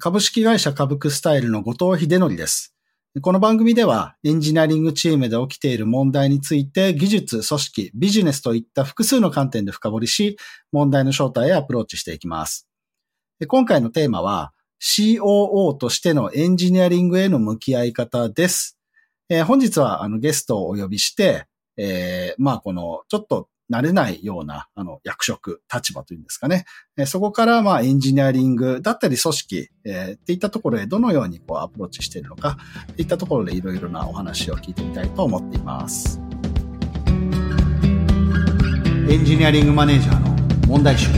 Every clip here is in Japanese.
株式会社株クスタイルの後藤秀則です。この番組ではエンジニアリングチームで起きている問題について技術、組織、ビジネスといった複数の観点で深掘りし、問題の正体へアプローチしていきます。今回のテーマは COO としてのエンジニアリングへの向き合い方です。本日はあのゲストをお呼びして、えー、まあこのちょっと慣れないような、あの、役職、立場というんですかね。えそこから、まあ、エンジニアリングだったり組織、えー、っていったところへどのようにこうアプローチしているのか、っていったところでいろいろなお話を聞いてみたいと思っています。エンジニアリングマネージャーの問題集。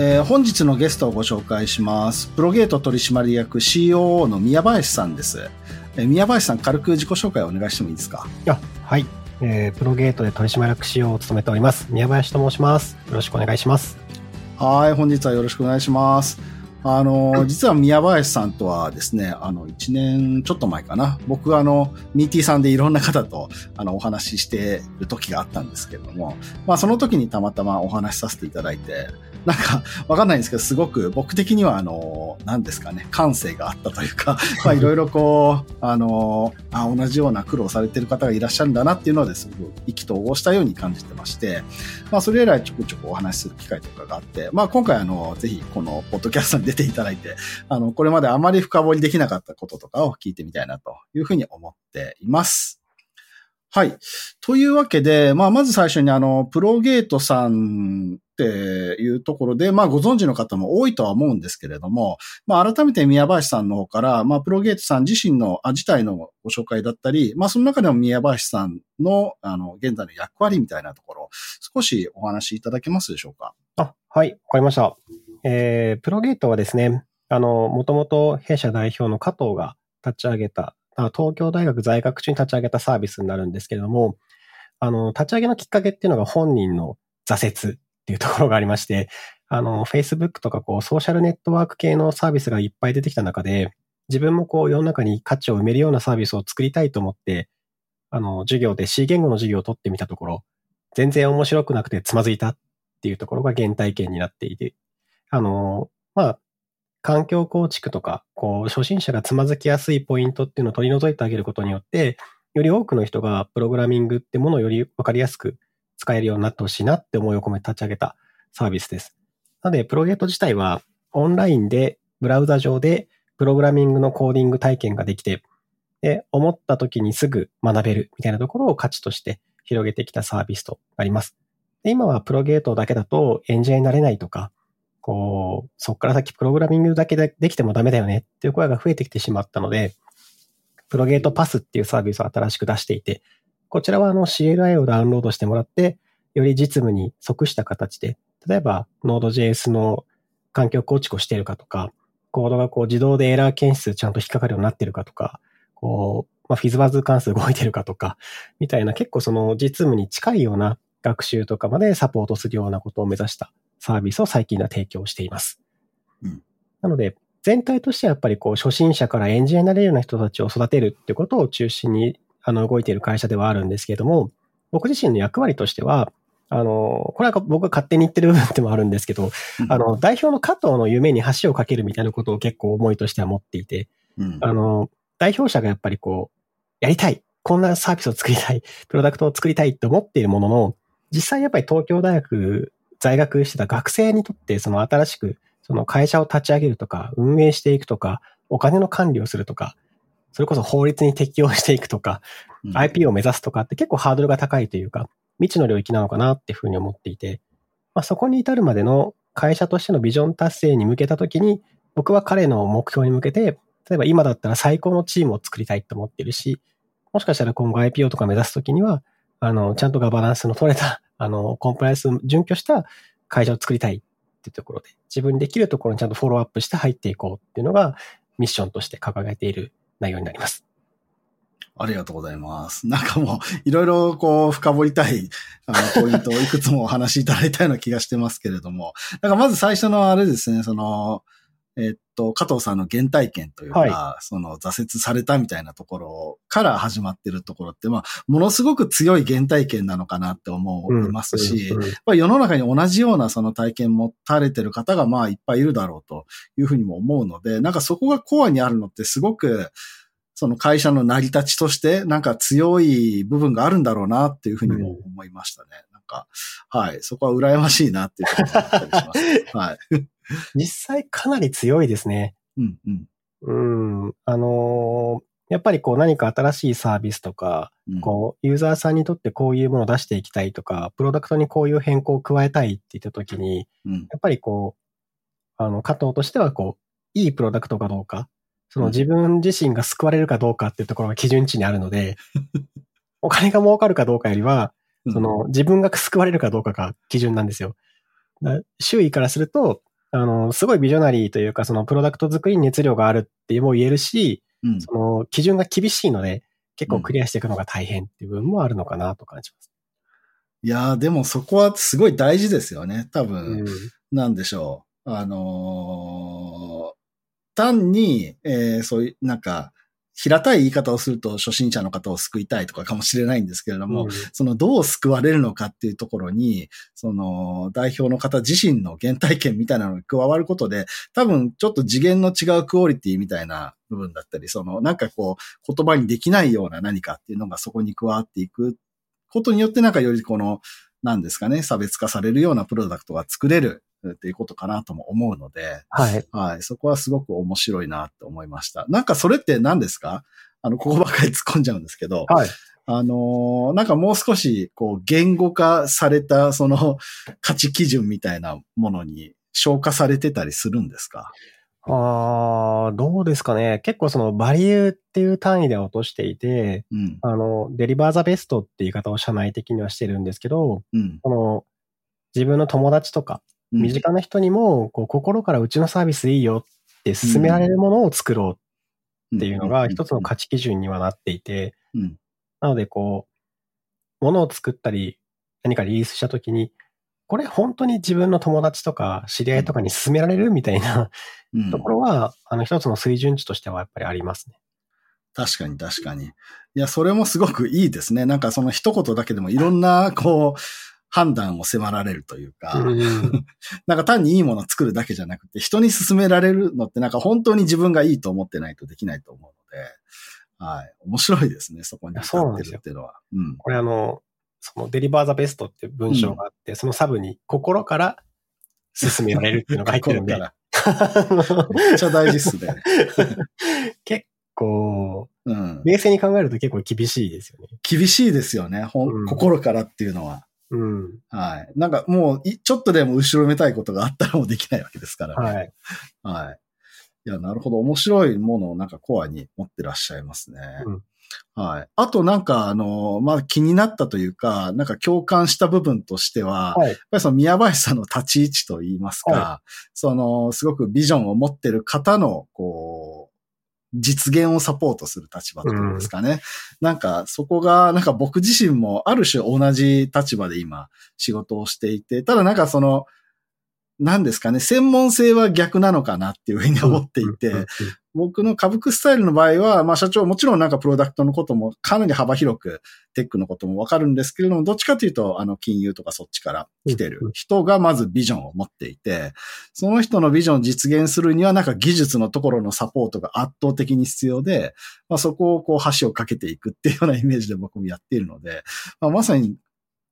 えー、本日のゲストをご紹介します。プロゲート取締役 COO の宮林さんです。え宮林さん、軽く自己紹介をお願いしてもいいですか？あはい、えー。プロゲートで取締役仕様を務めております。宮林と申します。よろしくお願いします。はい、本日はよろしくお願いします。あの、実は宮林さんとはですね、あの、1年ちょっと前かな。僕あの、ミーティーさんでいろんな方と、あの、お話ししてる時があったんですけれども、まあ、その時にたまたまお話しさせていただいて、なんか、わかんないんですけど、すごく僕的には、あの、何ですかね、感性があったというか、まあ、いろいろこう、あの、あ、同じような苦労されてる方がいらっしゃるんだなっていうのですごく意気投合したように感じてまして、まあ、それ以来ちょくちょくお話しする機会とかがあって、まあ、今回あの、ぜひこのポッドキャストに出ていただいて、あの、これまであまり深掘りできなかったこととかを聞いてみたいなというふうに思っています。はい。というわけで、まあ、まず最初にあの、プロゲートさんっていうところで、まあ、ご存知の方も多いとは思うんですけれども、まあ、改めて宮林さんの方から、まあ、プロゲートさん自身の、あ、自体のご紹介だったり、まあ、その中でも宮林さんの、あの、現在の役割みたいなところ、少しお話しいただけますでしょうか？あ、はい、わかりました。えー、プロゲートはですね、あの、もともと弊社代表の加藤が立ち上げた東京大学在学中に立ち上げたサービスになるんですけれども、あの、立ち上げのきっかけっていうのが本人の挫折っていうところがありまして、あの、Facebook とかこう、ソーシャルネットワーク系のサービスがいっぱい出てきた中で、自分もこう、世の中に価値を埋めるようなサービスを作りたいと思って、あの、授業で C 言語の授業を取ってみたところ、全然面白くなくてつまずいたっていうところが原体験になっていて、あの、まあ、環境構築とか、こう、初心者がつまずきやすいポイントっていうのを取り除いてあげることによって、より多くの人がプログラミングってものをよりわかりやすく使えるようになってほしいなって思いを込めて立ち上げたサービスです。なので、プロゲート自体はオンラインでブラウザ上でプログラミングのコーディング体験ができて、で、思った時にすぐ学べるみたいなところを価値として広げてきたサービスとなります。で今はプロゲートだけだとエンジニアになれないとか、こう、そこから先プログラミングだけでできてもダメだよねっていう声が増えてきてしまったので、プロゲートパスっていうサービスを新しく出していて、こちらはあの CLI をダウンロードしてもらって、より実務に即した形で、例えば Node.js の環境構築をしているかとか、コードがこう自動でエラー検出ちゃんと引っかかるようになってるかとか、こう、まあ、フィズバズ関数動いてるかとか、みたいな結構その実務に近いような学習とかまでサポートするようなことを目指したサービスを最近では提供しています。うん、なので、全体としてはやっぱりこう初心者からエンジニアになれるような人たちを育てるってことを中心にあの動いている会社ではあるんですけれども、僕自身の役割としては、あの、これは僕が勝手に言ってる部分でもあるんですけど、うん、あの、代表の加藤の夢に橋を架けるみたいなことを結構思いとしては持っていて、うん、あの、代表者がやっぱりこう、やりたい、こんなサービスを作りたい、プロダクトを作りたいって思っているものの、実際やっぱり東京大学在学してた学生にとって、その新しく、その会社を立ち上げるとか、運営していくとか、お金の管理をするとか、それこそ法律に適用していくとか、うん、IP を目指すとかって結構ハードルが高いというか、未知の領域なのかなっていうふうに思っていて、まあ、そこに至るまでの会社としてのビジョン達成に向けたときに、僕は彼の目標に向けて、例えば今だったら最高のチームを作りたいと思ってるし、もしかしたら今後 IPO とか目指すときには、あの、ちゃんとガバナンスの取れた あの、コンプライアンス準拠した会社を作りたいっていうところで、自分にできるところにちゃんとフォローアップして入っていこうっていうのがミッションとして掲げている内容になります。ありがとうございます。なんかもう、いろいろこう、深掘りたい、あの、ポイントをいくつもお話しいただいたような気がしてますけれども。なんかまず最初のあれですね、その、えっと、加藤さんの原体験というか、はその挫折されたみたいなところから始まってるところって、まあ、ものすごく強い原体験なのかなって思いますし、うんうんうんまあ、世の中に同じようなその体験持たれてる方がまあいっぱいいるだろうというふうにも思うので、なんかそこがコアにあるのってすごく、その会社の成り立ちとしてなんか強い部分があるんだろうなっていうふうにも思いましたね。なんか、はい。そこは羨ましいなっていうところがあったりします。はい。実際かなり強いですね。うん、うん。うん。あのーやっぱりこう何か新しいサービスとか、うんこう、ユーザーさんにとってこういうものを出していきたいとか、プロダクトにこういう変更を加えたいって言ったときに、うん。やっぱりこう、あの、加藤としてはこう、いいプロダクトかどうか、そのうん自分自身が救われるかどうかっていうところが基準値にあるので、お金が儲かるかどうかよりは、うんその自分が救われるかどうかが基準なんですよ。だ周囲からすると、あの、すごいビジョナリーというか、そのプロダクト作りに熱量があるっても言えるし、うんその基準が厳しいので、結構クリアしていくのが大変っていう部分もあるのかなと感じます。いやーでもそこはすごい大事ですよね。多う分、ん。なんでしょう。あのー単に、えーそういう、なんか、平たい言い方をすると初心者の方を救いたいとかかもしれないんですけれども、うん。そのどう救われるのかっていうところに、その代表の方自身の原体験みたいなのが加わることで、多分ちょっと次元の違うクオリティみたいな部分だったり、そのなんかこう言葉にできないような何かっていうのがそこに加わっていくことによってなんかよりこの、なんですかね、差別化されるようなプロダクトが作れるっていうことかなとも思うので、はい。はい。そこはすごく面白いなって思いました。なんかそれって何ですか？あの、ここばっかり突っ込んじゃうんですけど、はい。あのーなんかもう少し、こう、言語化された、その、価値基準みたいなものに消化されてたりするんですか？ああ、どうですかね。結構そのバリューっていう単位で落としていて、うん。あの、デリバーザベストって言い方を社内的にはしてるんですけど、うん。この、自分の友達とか、うん身近な人にも、こう、心からうちのサービスいいよって勧められるものを作ろうっていうのが一つの価値基準にはなっていて、うん。なのでこう、ものを作ったり、何かリリースしたときに、これ本当に自分の友達とか知り合いとかに勧められるみたいなうんところは、あの一つの水準値としてはやっぱりありますね。確かに確かに。いや、それもすごくいいですね。なんかその一言だけでもいろんな、こう、判断を迫られるというか、うん なんか単にいいものを作るだけじゃなくて、人に勧められるのってなんか本当に自分がいいと思ってないとできないと思うので、はい。面白いですね、そこに使ってるっていうのは。うん。これあの、そのデリバーザベストっていう文章があって、そのサブに心から勧められるっていうのが入ってるんで心、から。めっちゃ大事っすね。結構、うん。冷静に考えると結構厳しいですよね。厳しいですよね。ほんうん心からっていうのは。うん。はい。なんかもうい、ちょっとでも後ろめたいことがあったらもうできないわけですからね。はい。はい。いや、なるほど。面白いものをなんかコアに持ってらっしゃいますね。うんはい。あとなんか、あの、まあ、気になったというか、なんか共感した部分としては、はい。やっぱりその宮林さんの立ち位置といいますか、はその、すごくビジョンを持ってる方の、こう、実現をサポートする立場っていうんですかね。なんか、そこが、なんか僕自身もある種同じ立場で今仕事をしていて、ただなんかその、何ですかね、専門性は逆なのかなっていうふうに思っていて、僕の株クスタイルの場合は、まあ社長もちろんなんかプロダクトのこともかなり幅広くテックのこともわかるんですけれども、どっちかというと、あの金融とかそっちから来てる人がまずビジョンを持っていて、その人のビジョンを実現するにはなんか技術のところのサポートが圧倒的に必要で、まあそこをこう橋をかけていくっていうようなイメージで僕もやっているので、まあまさに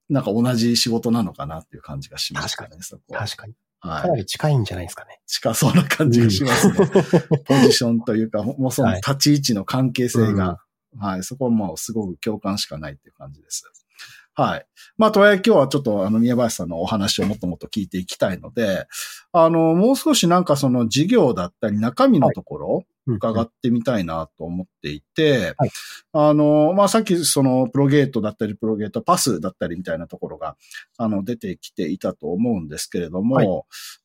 なんか同じ仕事なのかなっていう感じがしましたね、そこは。確かに。は。かないり近いんじゃないですかね。近そうな感じがしますね。ポジションというか、もうそのはい立ち位置の関係性が、はい、そこはもうすごく共感しかないっていう感じです。はい。まあ、とはいえ今日はちょっとあの、宮林さんのお話をもっともっと聞いていきたいので、あの、もう少しなんかその事業だったり中身のところ、伺ってみたいなと思っていて、はい。あの、まあ、さっきそのプロゲートだったり、プロゲートパスだったりみたいなところが、あの、出てきていたと思うんですけれども、はい。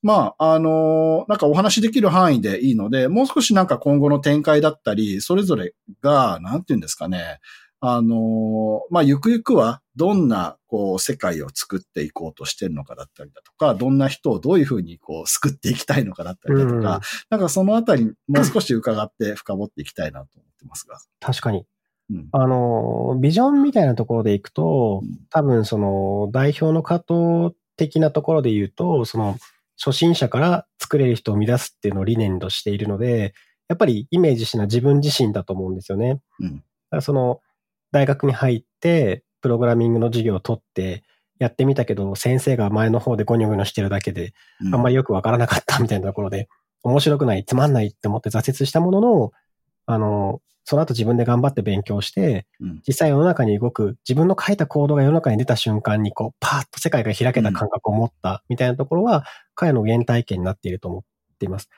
まあ、あの、なんかお話しできる範囲でいいので、もう少しなんか今後の展開だったり、それぞれが、なんていうんですかね、あの、まあ、ゆくゆくはどんな、こう、世界を作っていこうとしてるのかだったりだとか、どんな人をどういうふうに、こう、救っていきたいのかだったりだとか、うん、なんかそのあたり、もう少し伺って深掘っていきたいなと思ってますが。確かに。あの、ビジョンみたいなところでいくと、多分その代表の加藤的なところで言うと、その初心者から作れる人を生み出すっていうのを理念としているので、やっぱりイメージしな自分自身だと思うんですよね。うん、だからその大学に入って、プログラミングの授業を取って、やってみたけど、先生が前の方でゴニョゴニョしてるだけで、あんまりよくわからなかったみたいなところで、面白くない、つまんないって思って挫折したものの、あの、その後自分で頑張って勉強して、実際世の中に動く、自分の書いたコードが世の中に出た瞬間に、こう、パーッと世界が開けた感覚を持ったみたいなところは、彼の原体験になっていると思っています。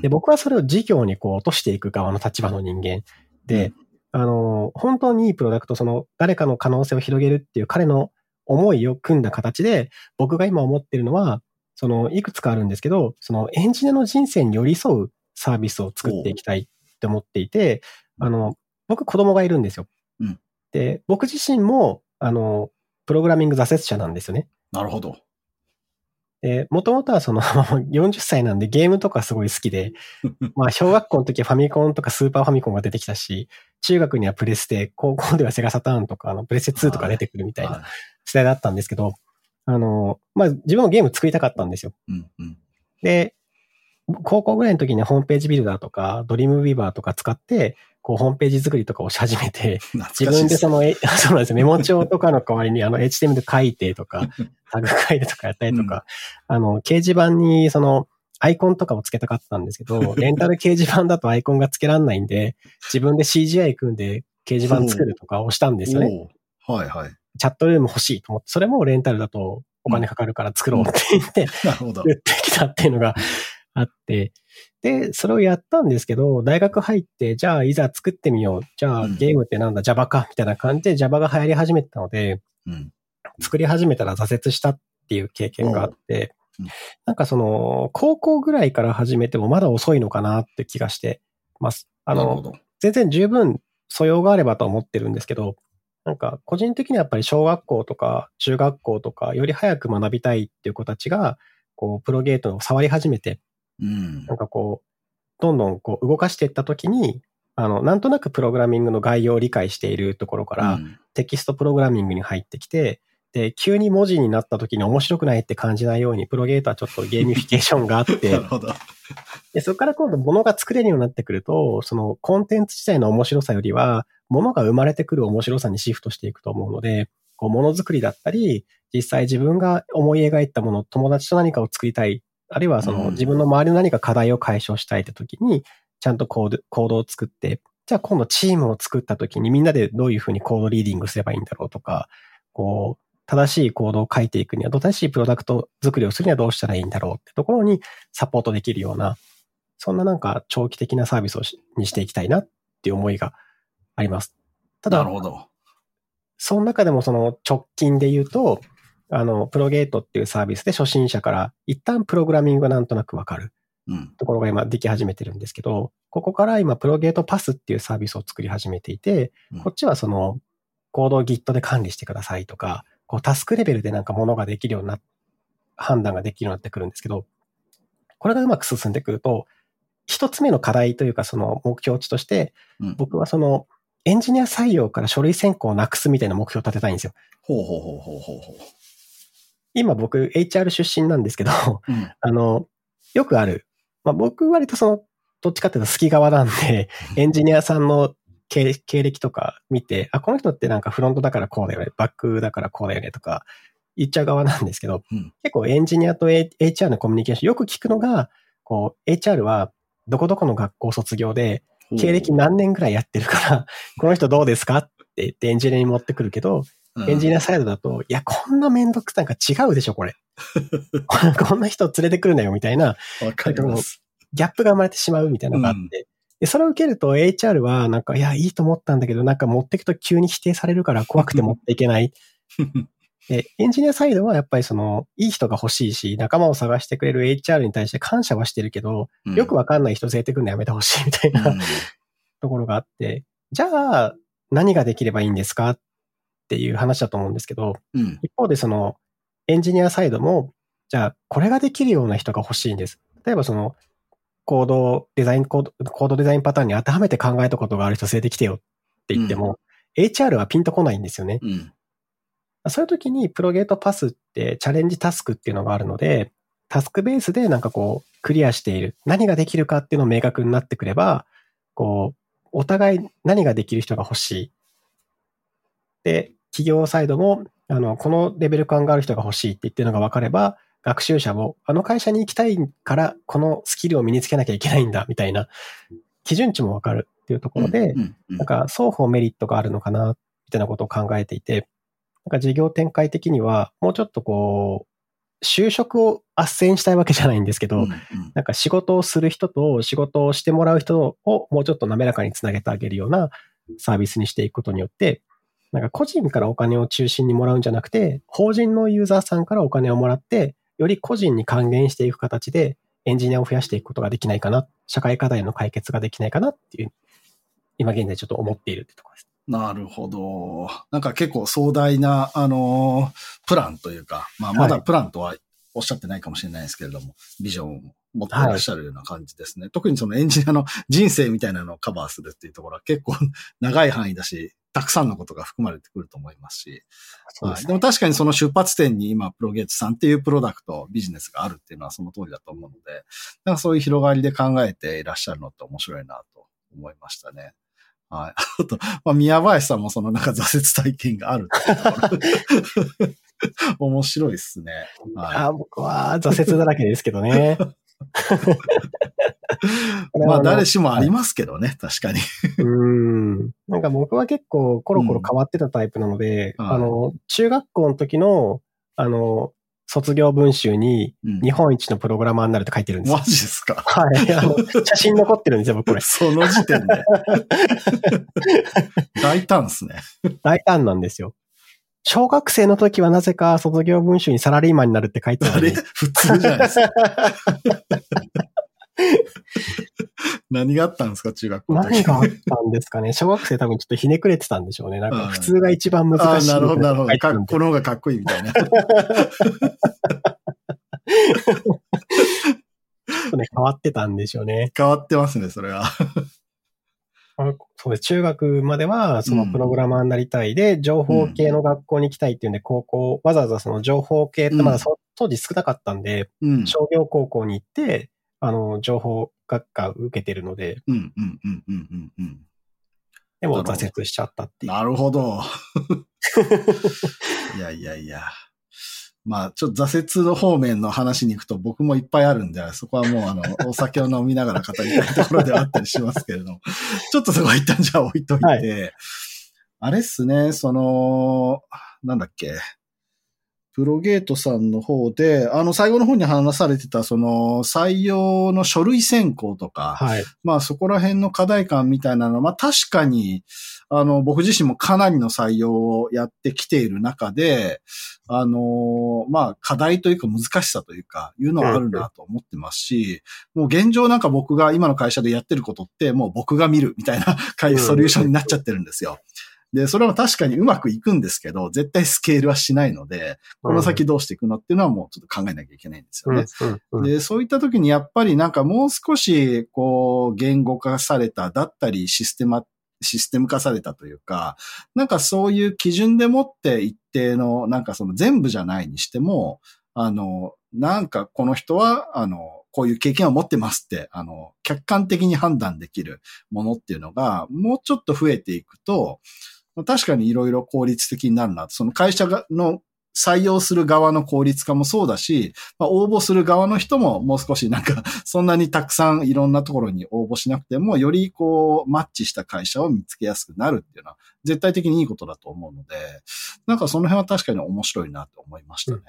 で、僕はそれを事業にこう落としていく側の立場の人間で、あの、本当にいいプロダクト、その誰かの可能性を広げるっていう彼の思いを組んだ形で、僕が今思ってるのは、その、いくつかあるんですけど、そのエンジニアの人生に寄り添うサービスを作っていきたいって思っていて、あの、僕子供がいるんですよ。うん。で、僕自身も、あの、プログラミング挫折者なんですよね。なるほど。で、もともとはその 40歳なんでゲームとかすごい好きで、まあ小学校の時はファミコンとかスーパーファミコンが出てきたし、中学にはプレステ、高校ではセガサターンとか、あの、プレステ2とか出てくるみたいな時代だったんですけど、あの、まあ自分もゲーム作りたかったんですよ。うんうん、で、高校ぐらいの時にホームページビルダーとか、ドリームビーバーとか使って、こう、ホームページ作りとかをし始めて、自分でその、そうなんですよ、メモ帳とかの代わりに、あの、HTML で書いてとか、タグ書いてとかやったりとか、うん、あの、掲示板に、その、アイコンとかをつけたかったんですけど、レンタル掲示板だとアイコンがつけらんないんで、自分で CGI 組んで掲示板作るとかをしたんですよね。はいはい。チャットルーム欲しいと思って、それもレンタルだとお金かかるから作ろうって言って、なるほど。売ってきたっていうのがあって、で、それをやったんですけど、大学入って、じゃあいざ作ってみよう。じゃあゲームってなんだ、Java か、みたいな感じで Java が流行り始めたので、うん、作り始めたら挫折したっていう経験があって、う。ん、なんかその、高校ぐらいから始めてもまだ遅いのかなって気がしてます。あの、全然十分素養があればと思ってるんですけど、なんか個人的にはやっぱり小学校とか中学校とかより早く学びたいっていう子たちが、こう、 Progate を触り始めて、うん、なんかこう、どんどんこう動かしていったときに、あの、なんとなくプログラミングの概要を理解しているところから、テキストプログラミングに入ってきて、で、急に文字になった時に面白くないって感じないように、 Progate はちょっとゲーミフィケーションがあって、なるほど。で、そこから今度物が作れるようになってくると、そのコンテンツ自体の面白さよりは、物が生まれてくる面白さにシフトしていくと思うので、こう、ものづくりだったり、実際自分が思い描いたもの、友達と何かを作りたいあるいはその自分の周りの何か課題を解消したいって時に、ちゃんとコード、コードを作って、じゃあ今度チームを作った時にみんなでどういうふうにコードリーディングすればいいんだろうとか、こう、正しいコードを書いていくには、正しいプロダクト作りをするにはどうしたらいいんだろうってところにサポートできるような、そんななんか長期的なサービスをにしていきたいなっていう思いがあります。ただ、なるほど。その中でもその直近で言うと、あの、プロゲートっていうサービスで初心者から一旦プログラミングがなんとなくわかるところが今でき始めてるんですけど、ここから今プロゲートパスっていうサービスを作り始めていて、こっちはそのコードを Git で管理してくださいとか、こうタスクレベルでなんかものができるような、判断ができるようになってくるんですけど、これがうまく進んでくると、一つ目の課題というかその目標値として、僕はそのエンジニア採用から書類選考をなくすみたいな目標を立てたいんですよ。ほうほうほうほうほうほう。今僕 HR 出身なんですけど、うん、あの、よくある。まあ、僕割とその、どっちかっていうと好き側なんで、エンジニアさんの経歴とか見て、あ、この人ってなんかフロントだからこうだよね、バックだからこうだよねとか言っちゃう側なんですけど、うん、結構エンジニアと HR のコミュニケーションよく聞くのが、こう、HR はどこどこの学校卒業で、経歴何年ぐらいやってるから、この人どうですかって言ってエンジニアに持ってくるけど、エンジニアサイドだと、いや、こんなめんどくさいか違うでしょ、これ。こんな人連れてくるなよ、みたいな。わかります。ギャップが生まれてしまうみたいなのがあって。うん、で、それを受けると HR は、なんか、いや、いいと思ったんだけど、なんか持ってくと急に否定されるから怖くて持っていけない。で、エンジニアサイドはやっぱりその、いい人が欲しいし、仲間を探してくれる HR に対して感謝はしてるけど、うん、よくわかんない人連れてくるのやめてほしいみたいな、うん、ところがあって、じゃあ、何ができればいいんですか？っていう話だと思うんですけど、うん。一方でそのエンジニアサイドも、じゃあこれができるような人が欲しいんです。例えばそのコードデザインコード、コードデザインパターンに当てはめて考えたことがある人連れてきてよって言っても、HR はピンとこないんですよね。うん。そういう時にプロゲートパスってチャレンジタスクっていうのがあるので、タスクベースでなんかこうクリアしている。何ができるかっていうのを明確になってくれば、こう、お互い何ができる人が欲しい。で、企業サイドも、あの、このレベル感がある人が欲しいって言ってるのが分かれば、学習者も、あの会社に行きたいから、このスキルを身につけなきゃいけないんだ、みたいな、基準値も分かるっていうところで、なんか双方メリットがあるのかな、みたいなことを考えていて、なんか事業展開的には、もうちょっとこう、就職を斡旋したいわけじゃないんですけど、うんうん。なんか仕事をする人と仕事をしてもらう人をもうちょっと滑らかにつなげてあげるようなサービスにしていくことによって、なんか個人からお金を中心にもらうんじゃなくて、法人のユーザーさんからお金をもらって、より個人に還元していく形でエンジニアを増やしていくことができないかな、社会課題の解決ができないかなっていう、今現在ちょっと思っているってところです。なるほど。なんか結構壮大な、あのープランというか、まあまだはいプランとはおっしゃってないかもしれないですけれども、ビジョンを持っていらっしゃるような感じですね。特にそのエンジニアの人生みたいなのをカバーするっていうところは結構長い範囲だし、たくさんのことが含まれてくると思いますし、はい、でも確かにその出発点に今、プロゲートさんっていうプロダクト、ビジネスがあるっていうのはその通りだと思うので、なんかそういう広がりで考えていらっしゃるのって面白いなと思いましたね。はい。あと、まあ、宮林さんもそのなんか挫折体験があるって 面白いですね。はい。あ僕は挫折だらけですけどね。まあ誰しもありますけどね、確かに。うん。なんか僕は結構コロコロ変わってたタイプなので、うんあの、中学校の時の、あの、卒業文集にうん日本一のプログラマーになるって書いてるんですよ。マジですか？はい。あの、写真残ってるんですよ、僕これ。その時点で。大胆ですね。大胆なんですよ。小学生の時はなぜか卒業文集にサラリーマンになるって書いてああれ？る。普通じゃないですか。何があったんですか、中学校何があったんですかね。小学生多分ちょっとひねくれてたんでしょうね。なんか普通が一番難ああ、しい。なるほど、なるほど。この方がかっこいいみたいな。ちょっとね、変わってたんでしょうね。変わってますね、それは。あそうです。中学までは、そのプログラマーになりたいで、情報系の学校に行きたいっていうんで、高校、わざわざその情報系ってまだそ、当時少なかったんで、うん。商業高校に行って、あの、情報学科を受けてるので、うん、うん、うん、うん、うんうん。でも挫折しちゃったっていう。なるほど。いやいやいや。まあ、ちょっと挫折の方面の話に行くと僕もいっぱいあるんで、そこはもうあの、お酒を飲みながら語りたいところではあったりしますけれども、ちょっとそこは一旦じゃあ置いといて、はあれっすね、その、なんだっけ、プロゲートさんの方で、あの、最後の方に話されてた、その、採用の書類選考とか、はい。まあそこら辺の課題感みたいなのは、まあ確かに、あの、僕自身もかなりの採用をやってきている中で、あの、まあ課題というか難しさというか、いうのはあるなと思ってますし、もう現状なんか僕が今の会社でやってることって、もう僕が見るみたいなうん ソリューションになっちゃってるんですよ。で、それは確かにうまくいくんですけど、絶対スケールはしないので、この先どうしていくのっていうのはもうちょっと考えなきゃいけないんですよね。で、そういった時にやっぱりなんかもう少し、こう、言語化された、だったりシステマ、システム化されたというか、なんかそういう基準でもって一定の、なんかその全部じゃないにしても、あの、なんかこの人は、あの、こういう経験を持ってますって、あの、客観的に判断できるものっていうのが、もうちょっと増えていくと、確かにいろいろ効率的になるな。その会社がの採用する側の効率化もそうだし、まあ、応募する側の人ももう少しなんか、そんなにたくさんいろんなところに応募しなくても、よりこう、マッチした会社を見つけやすくなるっていうのは、絶対的にいいことだと思うので、なんかその辺は確かに面白いなと思いましたね。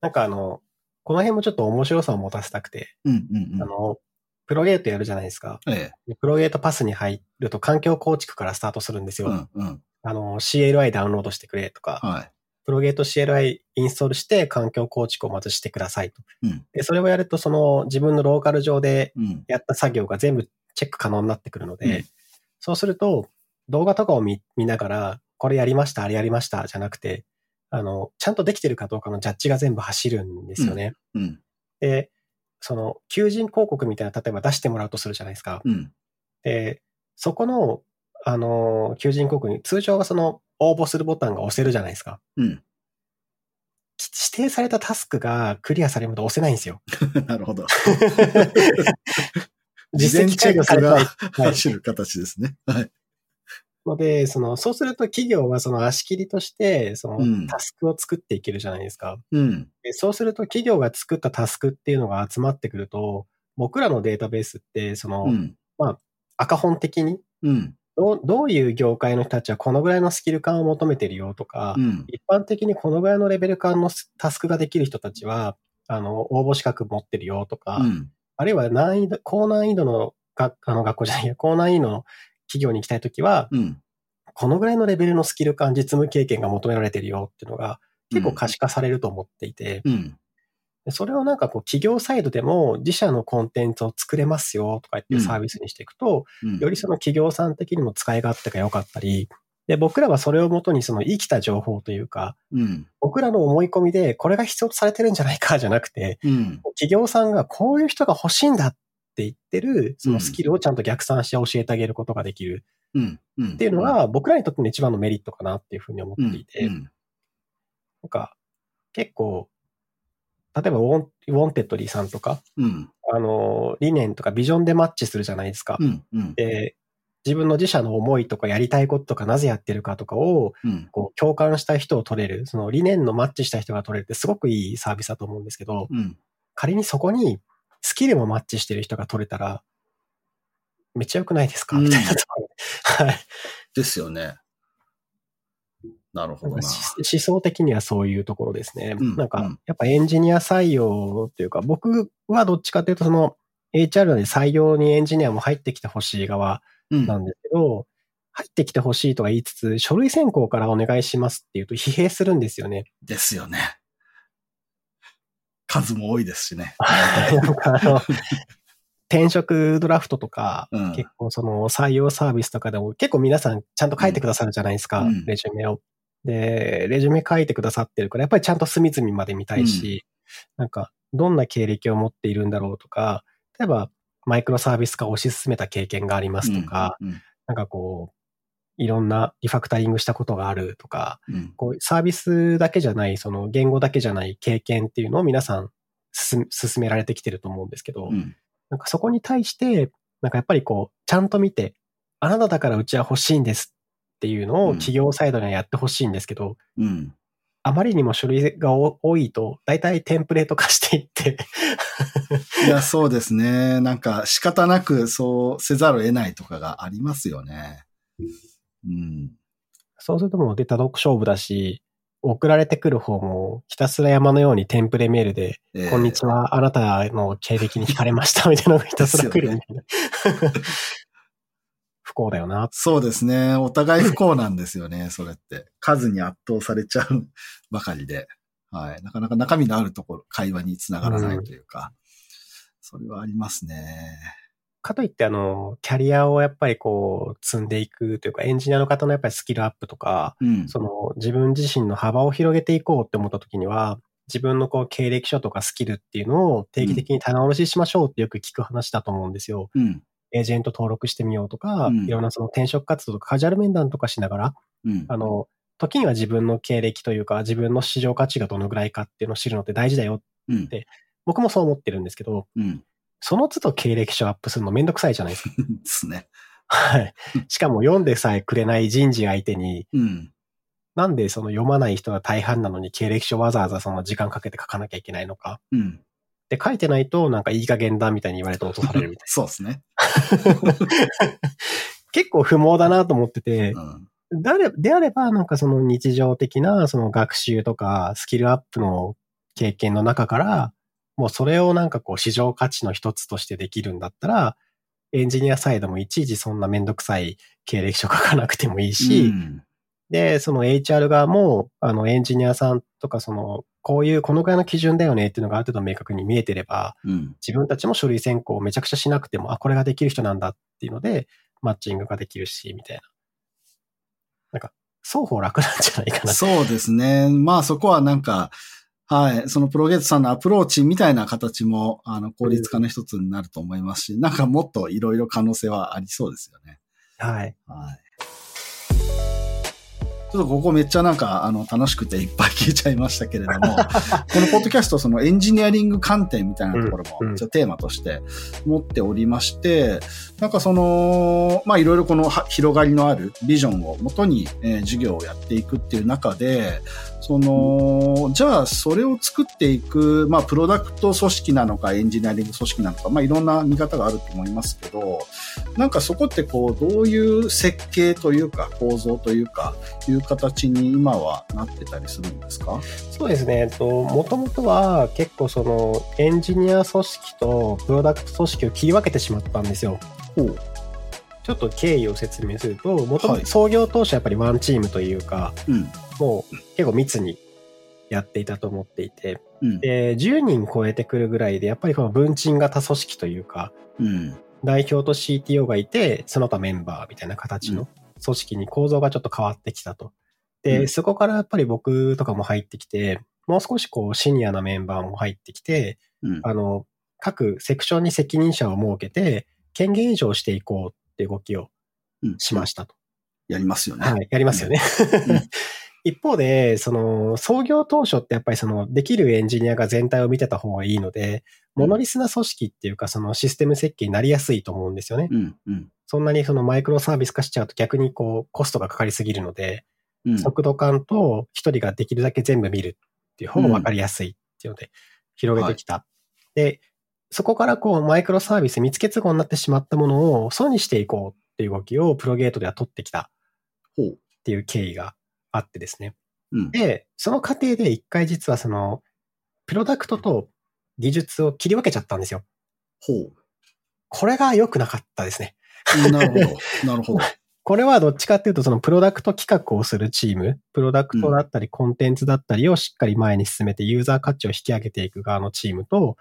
なんかあの、この辺もちょっと面白さを持たせたくて、うんうんうん。あの、プロゲートやるじゃないですか。ええ。プロゲートパスに入ると環境構築からスタートするんですよ。うんうん。あの、CLI ダウンロードしてくれとか、はい。プロゲート CLI インストールして環境構築をまずしてくださいと。うんで、それをやると、その自分のローカル上でうん。やった作業が全部チェック可能になってくるので、うんそうすると、動画とかを見見ながら、これやりました、あれやりました、じゃなくて、あの、ちゃんとできてるかどうかのジャッジが全部走るんですよね。うん。で、その、求人広告みたいな、例えば出してもらうとするじゃないですか。うん。で、そこの、あの、求人広告に、通常はその、応募するボタンが押せるじゃないですか。うん。指定されたタスクがクリアされると押せないんですよ。なるほど。実績解除されたい。はい走る形ですね。はい。ので、その、そうすると企業はその足切りとして、そうんのタスクを作っていけるじゃないですか。うん。でそうすると企業が作ったタスクっていうのが集まってくると、僕らのデータベースって、その、うん。赤本的にうん。どう、どういう業界の人たちはこのぐらいのスキル感を求めてるよとか、うん。一般的にこのぐらいのレベル感のタスクができる人たちは、あの、応募資格持ってるよとか、うん。あるいは難易度、高難易度の学あの学校じゃないや、高難易度の企業に行きたいときは、うん。このぐらいのレベルのスキル感、実務経験が求められてるよっていうのが結構可視化されると思っていて、うん。でそれをなんかこう企業サイドでも自社のコンテンツを作れますよとかっていうサービスにしていくと、うん。よりその企業さん的にも使い勝手が良かったり、で、僕らはそれをもとにその生きた情報というか、うん。僕らの思い込みでこれが必要とされてるんじゃないかじゃなくて、うん。企業さんがこういう人が欲しいんだって言ってる、そのスキルをちゃんと逆算して教えてあげることができる。っていうのが僕らにとっての一番のメリットかなっていうふうに思っていて、うん。なんか結構、例えばウォン Wantedly さんとか、うん。あの、理念とかビジョンでマッチするじゃないですか。で、自分の自社の思いとかやりたいこととかなぜやってるかとかを、うん。こう、共感した人を取れる、その理念のマッチした人が取れるってすごくいいサービスだと思うんですけど、うん。仮にそこにスキルもマッチしてる人が取れたら、めっちゃ良くないですか？うんみたいなところで。はい。ですよね。なるほど思想的にはそういうところですね。うんなんかうん、やっぱエンジニア採用っていうか、僕はどっちかというと、その HR で採用にエンジニアも入ってきてほしい側うんなんですけど、入ってきてほしいとは言いつつ、書類選考からお願いしますっていうと疲弊するんですよね。ですよね。数も多いですしね。転職ドラフトとか、うん結構その採用サービスとかでも結構皆さんちゃんと書いてくださるじゃないですか、うんレジュメを。で、レジュメ書いてくださってるから、やっぱりちゃんと隅々まで見たいし、なんか、どんな経歴を持っているんだろうとか、例えば、マイクロサービス化を推し進めた経験がありますとか、うん。なんかこう、いろんなリファクタリングしたことがあるとか、うん。こう、サービスだけじゃない、その言語だけじゃない経験っていうのを皆さん進進められてきてると思うんですけど、うん。なんかそこに対して、なんかやっぱりこう、ちゃんと見て、あなただからうちは欲しいんですっていうのをうん企業サイドにはやってほしいんですけど、うん。あまりにも書類が多多いと、大体テンプレート化していって、いや、そうですね。なんか仕方なくそうせざるを得ないとかがありますよね。うん。そうするともうデータドック勝負だし、送られてくる方もひたすら山のようにテンプレメールで、えーこんにちは、あなたの経歴に惹かれましたみたいなのがひたすら来るみたいな。不幸だよな。そうですね。お互い不幸なんですよね、それって。数に圧倒されちゃうばかりで。はい。なかなか中身のあるところ、会話につながらないというか、それはありますね。かといって、あの、キャリアをやっぱりこう、積んでいくというか、エンジニアの方のやっぱりスキルアップとか、うん。その自分自身の幅を広げていこうって思った時には、自分のこう経歴書とかスキルっていうのを定期的に棚卸ししましょうってよく聞く話だと思うんですよ。うん。エージェント登録してみようとか、うんいろんなその転職活動とかカジュアル面談とかしながら、うん。あの、時には自分の経歴というか、自分の市場価値がどのぐらいかっていうのを知るのって大事だよ。うん。僕もそう思ってるんですけど、うん。その都度経歴書アップするのめんどくさいじゃないですか。ですね。はい。しかも読んでさえくれない人事相手に、うん。なんでその読まない人が大半なのに経歴書わざわざその時間かけて書かなきゃいけないのか。うん。で、書いてないとなんかいい加減だみたいに言われて落とされるみたい そうですね。な。結構不毛だなと思ってて、うん。であれであればなんかその日常的なその学習とかスキルアップの経験の中から、もうそれをなんかこう市場価値の一つとしてできるんだったら、エンジニアサイドもいちいちそんなめんどくさい経歴書書かなくてもいいし、うんで、その HR 側も、あの、エンジニアさんとか、その、こういう、このぐらいの基準だよねっていうのがある程度明確に見えてれば、うん。自分たちも書類選考をめちゃくちゃしなくても、あ、これができる人なんだっていうので、マッチングができるし、みたいな。双方楽なんじゃないかな。そうですね。まあそこはなんか、はい。そのプロゲートさんのアプローチみたいな形も、あの、効率化の一つになると思いますし、なんかもっといろいろ可能性はありそうですよね。はい。はい。ちょっとここめっちゃなんか、あの、楽しくていっぱい聞いちゃいましたけれども、このポッドキャスト、そのエンジニアリング観点みたいなところも、うんうん一応テーマとして持っておりまして、なんかその、まあいろいろこのは広がりのあるビジョンをもとに、えー授業をやっていくっていう中で、その、じゃあそれを作っていく、まあプロダクト組織なのかエンジニアリング組織なのか、まあいろんな見方があると思いますけど、なんかそこってこう、どういう設計というか構造というか、いう形に今はなってたりするんですか？そうですね。えっと、もともとは結構そのエンジニア組織とプロダクト組織を切り分けてしまったんですよ。ちょっと経緯を説明すると、もともはいと創業当初はやっぱりワンチームというか、うん。もう結構密にやっていたと思っていて、うん。で、10人超えてくるぐらいで、やっぱりこの分賃型組織というか、うん。代表と CTO がいて、その他メンバーみたいな形の組織に構造がちょっと変わってきたと。で、うんそこからやっぱり僕とかも入ってきて、もう少しこうシニアなメンバーも入ってきて、うん。あの、各セクションに責任者を設けて、権限以上していこうっていう動きをうんしましたと。やりますよね。はい、やりますよね。うん 一方で、その、創業当初ってやっぱりその、できるエンジニアが全体を見てた方がいいので、モノリスな組織っていうか、そのシステム設計になりやすいと思うんですよね。うん。うん。そんなにそのマイクロサービス化しちゃうと逆にこう、コストがかかりすぎるので、うん。速度感と一人ができるだけ全部見るっていう方が分かりやすいっていうので、広げてきた。で、そこからこう、マイクロサービス見つけ都合になってしまったものを損にしていこうっていう動きをプロゲートでは取ってきた。っていう経緯があってですね。うん。で、その過程で一回実はその、プロダクトと技術を切り分けちゃったんですよ。ほこれが良くなかったですね。う。なるほど。なるほど。これはどっちかっていうと、そのプロダクト企画をするチーム、プロダクトだったりコンテンツだったりをしっかり前に進めてユーザー価値を引き上げていく側のチームと、うん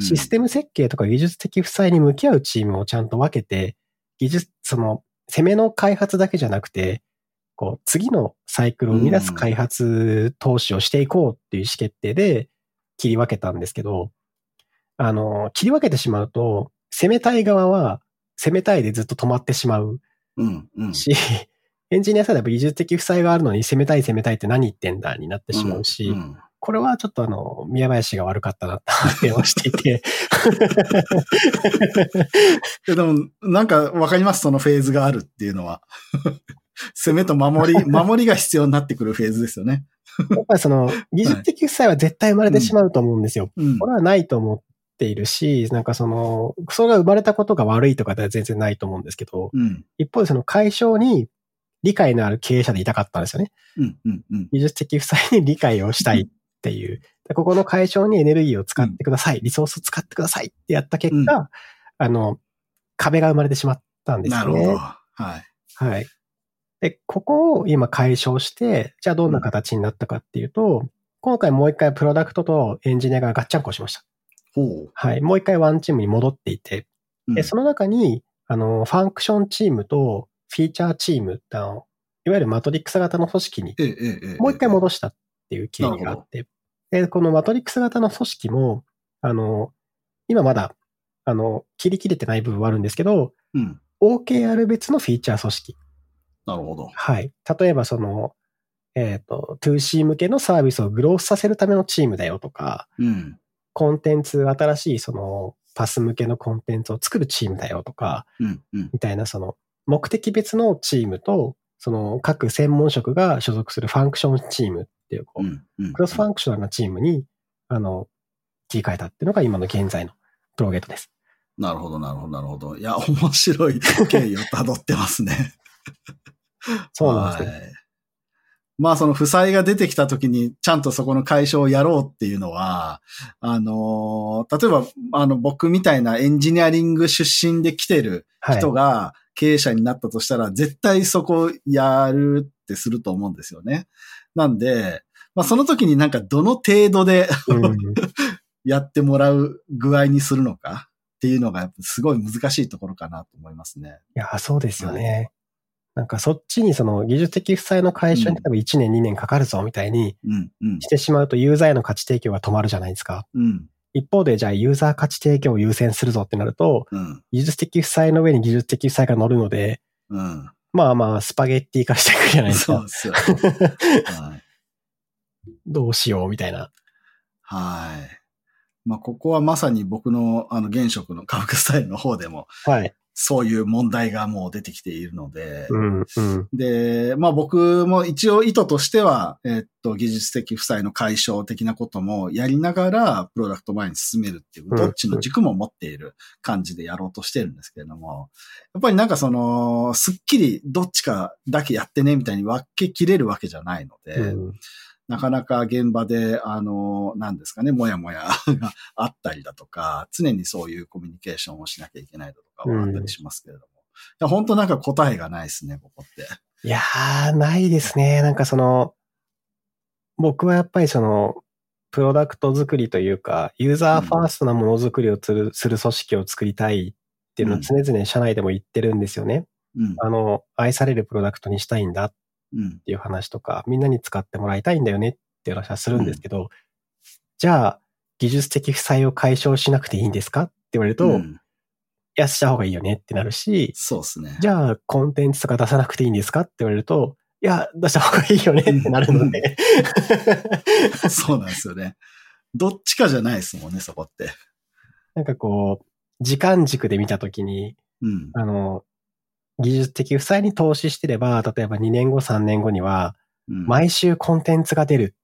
システム設計とか技術的負債に向き合うチームをちゃんと分けて、技術、その、攻めの開発だけじゃなくて、こう、次のサイクルを生み出す開発投資をしていこうっていう意思決定で切り分けたんですけど、あの、切り分けてしまうと、攻めたい側は攻めたいでずっと止まってしまう。し、エンジニアサイドはやっぱ技術的負債があるのに攻めたい攻めたいって何言ってんだになってしまうし、うんこれはちょっとあの、宮林が悪かったなって発見をしていて、で でも、なんかわかります？そのフェーズがあるっていうのは。攻めと守り、守りが必要になってくるフェーズですよね。やっぱりその、技術的負債は絶対生まれてしまうと思うんですよ。うんこ。れはないと思っているし、なんかその、それが生まれたことが悪いとかでは全然ないと思うんですけど、うん。一方でその解消に理解のある経営者でいたかったんですよね。うん。うん。うん。技術的負債に理解をしたいっていう。でここの解消にエネルギーを使ってください、リソースを使ってくださいってやった結果、うんあの、壁が生まれてしまったんですよね。なるほど。はい。はい。で、ここを今解消して、じゃあどんな形になったかっていうと、今回もう一回プロダクトとエンジニアがガッチャンコしました。ほう。はい。もう一回ワンチームに戻っていて、うんで、その中に、あの、ファンクションチームとフィーチャーチームっていわゆるマトリックス型の組織に。もう一回戻したっていう経緯があって、で、このマトリックス型の組織も、あの、今まだ、あの、切り切れてない部分はあるんですけど、うん。OKR 別のフィーチャー組織。なるほど。はい。例えばその、えっ、と、2C 向けのサービスをグロースさせるためのチームだよとか、うん。コンテンツ、新しいその、パス向けのコンテンツを作るチームだよとか、うん。うん。みたいなその、目的別のチームと、その、各専門職が所属するファンクションチームっていう、こう。クロスファンクショナルなチームに、あの、切り替えたっていうのが今の現在のプロゲートです。なるほど、なるほど、なるほど。いや、面白い経緯を辿ってますね。そうなんですね。はいまあその負債が出てきた時にちゃんとそこの解消をやろうっていうのは、あのー例えばあの僕みたいなエンジニアリング出身で来てるはい。経営者になったとしたら、絶対そこやるってすると思うんですよね。なんで、まあその時になんかどの程度でうん やってもらう具合にするのかっていうのがすごい難しいところかなと思いますね。いや、そうですよね。なんかそっちにその技術的負債の解消に多分1年2年かかるぞみたいに。してしまうとユーザーへの価値提供が止まるじゃないですか。うん。一方でじゃあユーザー価値提供を優先するぞってなると、うん。技術的負債の上に技術的負債が乗るので、うん。まあまあスパゲッティ化してくるじゃないですかそうで。すよ。はい。どうしようみたいな。はい。まあ、ここはまさに僕の、あの、現職の科学スタイルの方でも、はい。そういう問題がもう出てきているので、うん、うん。で、まあ僕も一応意図としては、えっと、技術的負債の解消的なこともやりながら、プロダクト前に進めるっていう、うんどっちの軸も持っている感じでやろうとしてるんですけれども、やっぱりなんかその、すっきりどっちかだけやってねみたいに分けきれるわけじゃないので、うん。なかなか現場で、あの、なんですかね、もやもやがあったりだとか、常にそういうコミュニケーションをしなきゃいけないだとかはあったりしますけれども。いや本当なんか答えがないですね、ここって。いやー、ないですね。なんかその、僕はやっぱりその、プロダクト作りというか、ユーザーファーストなものづくりをする,、する組織を作りたいっていうのを常々社内でも言ってるんですよね。うん。あの、愛されるプロダクトにしたいんだっうん。ていう話とか、みんなに使ってもらいたいんだよねっていう話はするんですけど、じゃあ、技術的負債を解消しなくていいんですかって言われると、や、した方がいいよねってなるし、そうですね。じゃあ、コンテンツとか出さなくていいんですかって言われると、いや、出した方がいいよねってなるので。そうなんですよね。どっちかじゃないですもんね、そこって。なんかこう、時間軸で見たときに、うん。あの、技術的負債に投資してれば、例えば2年後、3年後には、うん、毎週コンテンツが出る。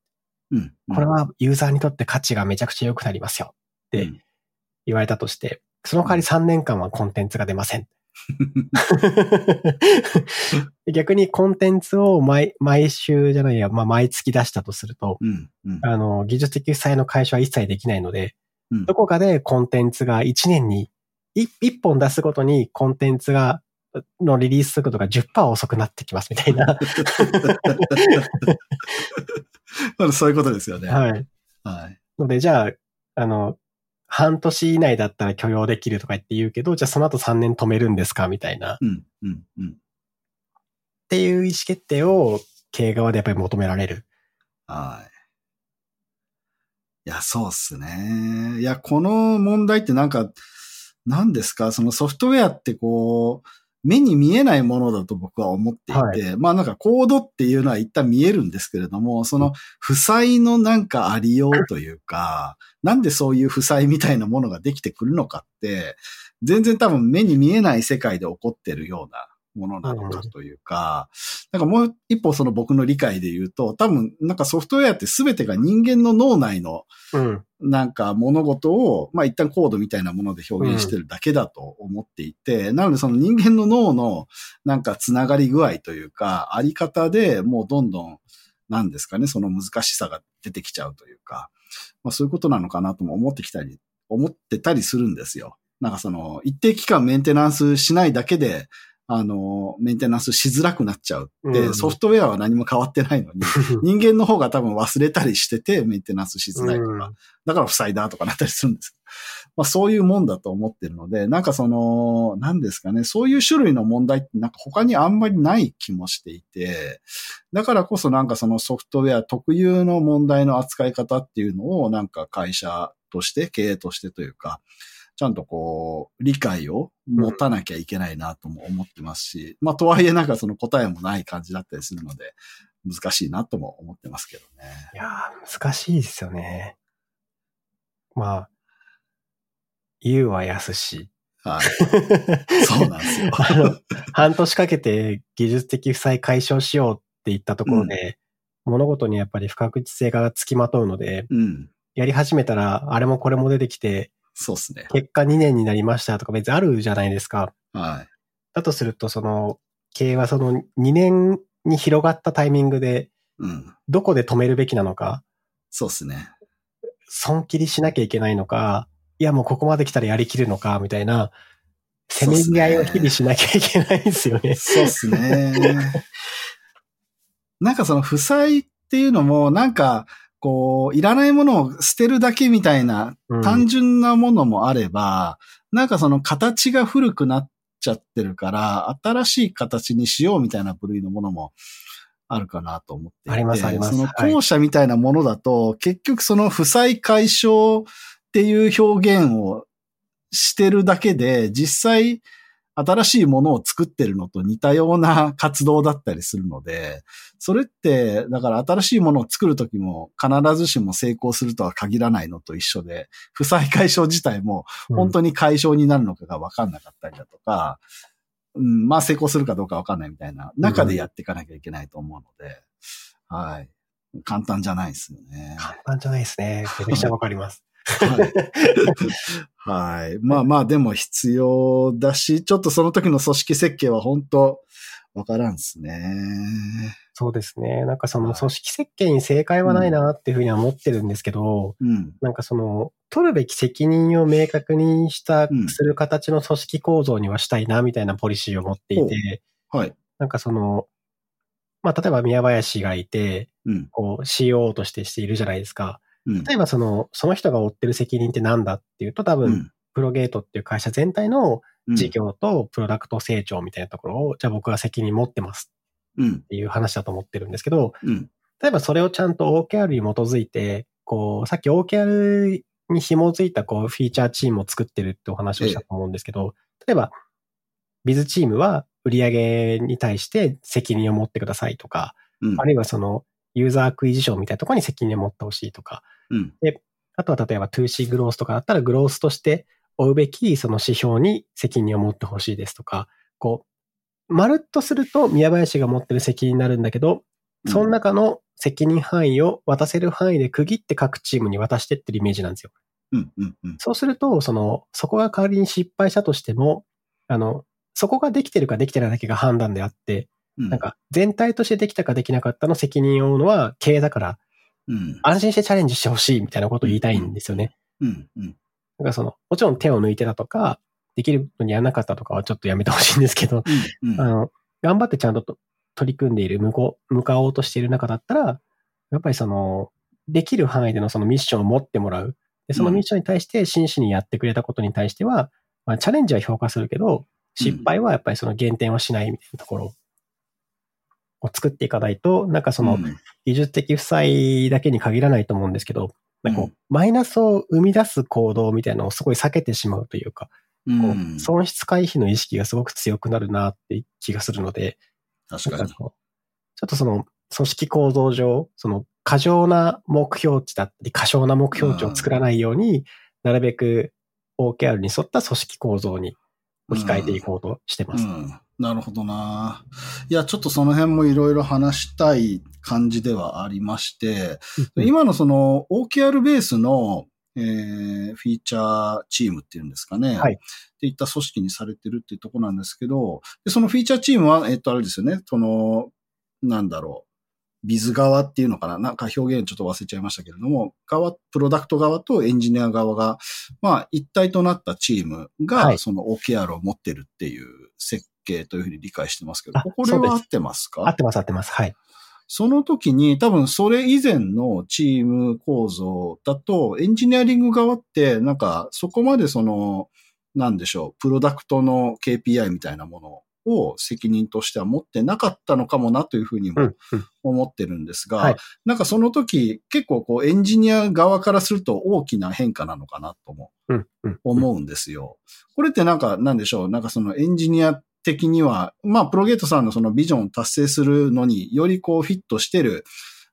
うん、これはユーザーにとって価値がめちゃくちゃ良くなりますよ。ってうん言われたとして、その代わり3年間はコンテンツが出ません。逆にコンテンツを毎毎週じゃないや、まあ、毎月出したとすると、うん、うん、あの、技術的負債の解消は一切できないので、うんどこかでコンテンツが1年に、1, 一本出すごとにコンテンツが、のリリース速度が10%遅くなってきますみたいな。まあそういうことですよね。はい。はい。ので、じゃあ、あの、半年以内だったら許容できるとか言って言うけど、じゃあその後3年止めるんですかみたいな。っうん、うん、うん。ていう意思決定を経営側でやっぱり求められる。はい。いや、そうっすね。いや、この問題ってなんか、何ですか？そのソフトウェアってこう、目に見えないものだと僕は思っていて、はまあなんかコードっていうのは一旦見えるんですけれども、その負債のなんかありようというか、なんでそういう負債みたいなものができてくるのかって、全然多分目に見えない世界で起こってるようなものなのかというか、なんかもう一歩その僕の理解で言うと、多分なんかソフトウェアって全てが人間の脳内のうん。なんか物事を、まあ一旦コードみたいなもので表現してるだけだと思っていて、なのでその人間の脳のなんかつながり具合というか、あり方でもうどんどん、なんですかね、その難しさが出てきちゃうというか、まあそういうことなのかなとも思ってきたり、思ってたりするんですよ。なんかその、一定期間メンテナンスしないだけで、あの、メンテナンスしづらくなっちゃう。って、うん。ソフトウェアは何も変わってないのに、人間の方が多分忘れたりしてて、メンテナンスしづらいとか、だから負債だとかなったりするんです。まあそういうもんだと思ってるので、なんかその、何ですかね、そういう種類の問題ってなんか他にあんまりない気もしていて、だからこそなんかそのソフトウェア特有の問題の扱い方っていうのをなんか会社として、経営としてというか、ちゃんとこう、理解を持たなきゃいけないなとも思ってますし、まあとはいえなんかその答えもない感じだったりするので、難しいなとも思ってますけどね。いやー、難しいですよね。まあ、言うは安し。はい。そうなんですよ。あの半年かけて技術的負債解消しようって言ったところで、物事にやっぱり不確実性がつきまとうので、うん。やり始めたら、あれもこれも出てきて、そうですね。結果2年になりましたとか別にあるじゃないですか。はい。だとすると、その、経営はその2年に広がったタイミングで、うん。どこで止めるべきなのか、そうですね。損切りしなきゃいけないのか、いやもうここまで来たらやりきるのか、みたいな、せめぎ合いを日々しなきゃいけないですよね。そうですね。なんかその負債っていうのも、なんか、こう、いらないものを捨てるだけみたいなうん単純なものもあれば、なんかその形が古くなっちゃってるから、新しい形にしようみたいな部類のものもあるかなと思っていて。ありますありますそのはい後者みたいなものだと、結局その負債解消っていう表現をしてるだけで、実際新しいものを作ってるのと似たような活動だったりするので、それって、だから新しいものを作るときも必ずしも成功するとは限らないのと一緒で、負債解消自体も本当に解消になるのかが分かんなかったりだとか、うん、まあ成功するかどうか分かんないみたいな中でやっていかなきゃいけないと思うので、はい。簡単じゃないですよね。簡単じゃないですね。めちゃくちゃわかります。はい。はい。まあまあ、でも必要だし、ちょっとその時の組織設計は本当わからんっすね。そうですね。なんかその組織設計に正解はないなっていうふうには思ってるんですけど、うん。なんかその、取るべき責任を明確にしたうん、する形の組織構造にはしたいなみたいなポリシーを持っていて、はい。なんかその、まあ、例えば宮林がいて、うん。こう、CO としてしているじゃないですか。うん。例えばその、その人が負ってる責任って何だっていうと、多分、うん。プロゲートっていう会社全体のうん事業とプロダクト成長みたいなところを、じゃあ僕が責任持ってますうん。っていう話だと思ってるんですけど、うん。例えばそれをちゃんと OKR に基づいて、こう、さっき OKR に紐づいたこうフィーチャーチームを作ってるってお話をしたと思うんですけど、例えば、ビズチームは売上に対して責任を持ってくださいとか、うん。あるいはその user acquisition みたいなところに責任を持ってほしいとか、うん。あとは例えば 2C グロースとかだったら growth として追うべきその指標に責任を持ってほしいですとか、こう、まるっとすると宮林が持ってる責任になるんだけど、その中の責任範囲を渡せる範囲で区切って各チームに渡してってるイメージなんですよ。うん。うん。うん。そうすると、その、そこが仮に失敗したとしても、あの、そこができてるかできてないだけが判断であって、うん。なんか全体としてできたかできなかったの責任を負うのは経営だからうん。安心してチャレンジしてほしいみたいなことを言いたいんですよね。うん。うん。だからその、もちろん手を抜いてたとか、できるのにやらなかったとかはちょっとやめてほしいんですけど、うん。あの、頑張ってちゃんとと取り組んでいる、向こう、向かおうとしている中だったら、やっぱりその、できる範囲でのそのミッションを持ってもらう。で、そのミッションに対して真摯にやってくれたことに対しては、まあ、チャレンジは評価するけど、失敗はやっぱりその減点はしないみたいなところを作っていかないと、なんかそのうん。技術的負債だけに限らないと思うんですけど、なんかこううマイナスを生み出す行動みたいなのをすごい避けてしまうというか、う。こうん損失回避の意識がすごく強くなるなって気がするので、確かに。ちょっとその組織構造上、その過剰な目標値だったり、過小な目標値を作らないように、なるべく OKR に沿った組織構造に置き換えていこうとしてます。うん。なるほどな。いや、ちょっとその辺もいろいろ話したい感じではありまして、うん今のその OKR ベースの、えーフィーチャーチームっていうんですかね。はいっていった組織にされてるっていうところなんですけど、でそのフィーチャーチームは、えっと、あれですよね。その、なんだろう。ビズ側っていうのかな？なんか表現ちょっと忘れちゃいましたけれども、側、プロダクト側とエンジニア側が、まあ、一体となったチームが、はいその OKR を持ってるっていう設計というふうに理解してますけど、あこれは合ってますか？合ってます合ってます。はい。その時に多分それ以前のチーム構造だと、エンジニアリング側ってなんかそこまでその、なんでしょう、プロダクトの KPI みたいなものを責任としては持ってなかったのかもなというふうにもうん、うん。思ってるんですが、はいなんかその時結構こうエンジニア側からすると大きな変化なのかなともうん。うん。思うんですよ。これってなんか、なんでしょう、なんかそのエンジニア的には、まあ、プロゲートさんのそのビジョンを達成するのによりこうフィットしてる、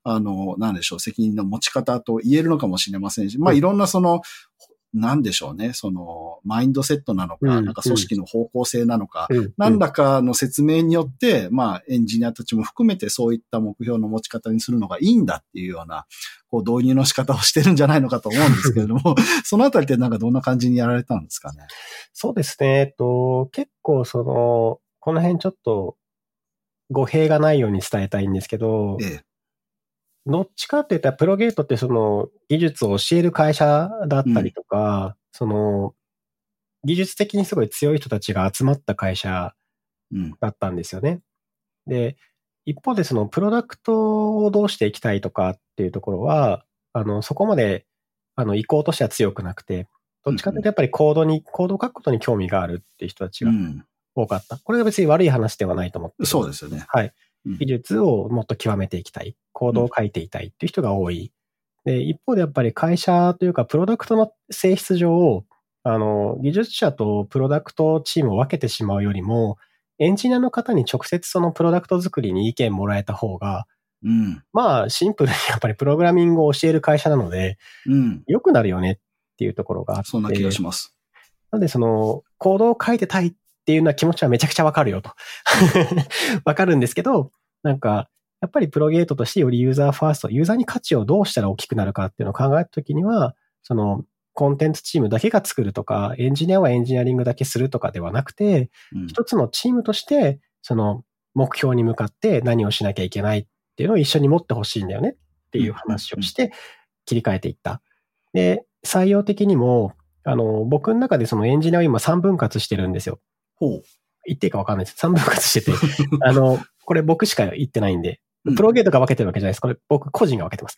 あの、なんでしょう、責任の持ち方と言えるのかもしれませんし、まあ、うんいろんなその、なんでしょうね、その、マインドセットなのか、うんなんか組織の方向性なのか、うん。何らかの説明によって、まあ、エンジニアたちも含めてそういった目標の持ち方にするのがいいんだっていうような、こう、導入の仕方をしてるんじゃないのかと思うんですけれども、そのあたりってなんかどんな感じにやられたんですかね？そうですね。えっと、結構その、この辺ちょっと語弊がないように伝えたいんですけど、ええ。どっちかって言ったらプロゲートってその技術を教える会社だったりとか、その技術的にすごい強い人たちが集まった会社うん。だったんですよね。で、一方でそのプロダクトをどうしていきたいとかっていうところは、あの、そこまで、あの、意向としては強くなくて、どっちかというとやっぱりコードに、コードを書くことに興味があるっていう人たちがうん。多かった。これは別に悪い話ではないと思って。そうですよね。はい。うん技術をもっと極めていきたい。コードを書いていたいっていう人が多い。で、一方でやっぱり会社というか、プロダクトの性質上、あの、技術者とプロダクトチームを分けてしまうよりも、エンジニアの方に直接そのプロダクト作りに意見もらえた方が、うん。まあ、シンプルにやっぱりプログラミングを教える会社なので、うん。良くなるよねっていうところがあって。そんな気がします。なので、その、コードを書いてたいっていうような気持ちはめちゃくちゃわかるよと。わかるんですけど、なんか、やっぱりプロゲートとしてよりユーザーファースト、ユーザーに価値をどうしたら大きくなるかっていうのを考えたときには、その、コンテンツチームだけが作るとか、エンジニアはエンジニアリングだけするとかではなくて、うん一つのチームとして、その、目標に向かって何をしなきゃいけないっていうのを一緒に持ってほしいんだよねっていう話をして、切り替えていった。で、採用的にも、あの、僕の中でそのエンジニアを今3分割してるんですよ。ほう。言っていいか分かんないです。3分割してて、あの、これ僕しか言ってないんで、うんプロゲートが分けてるわけじゃないです。これ僕個人が分けてます。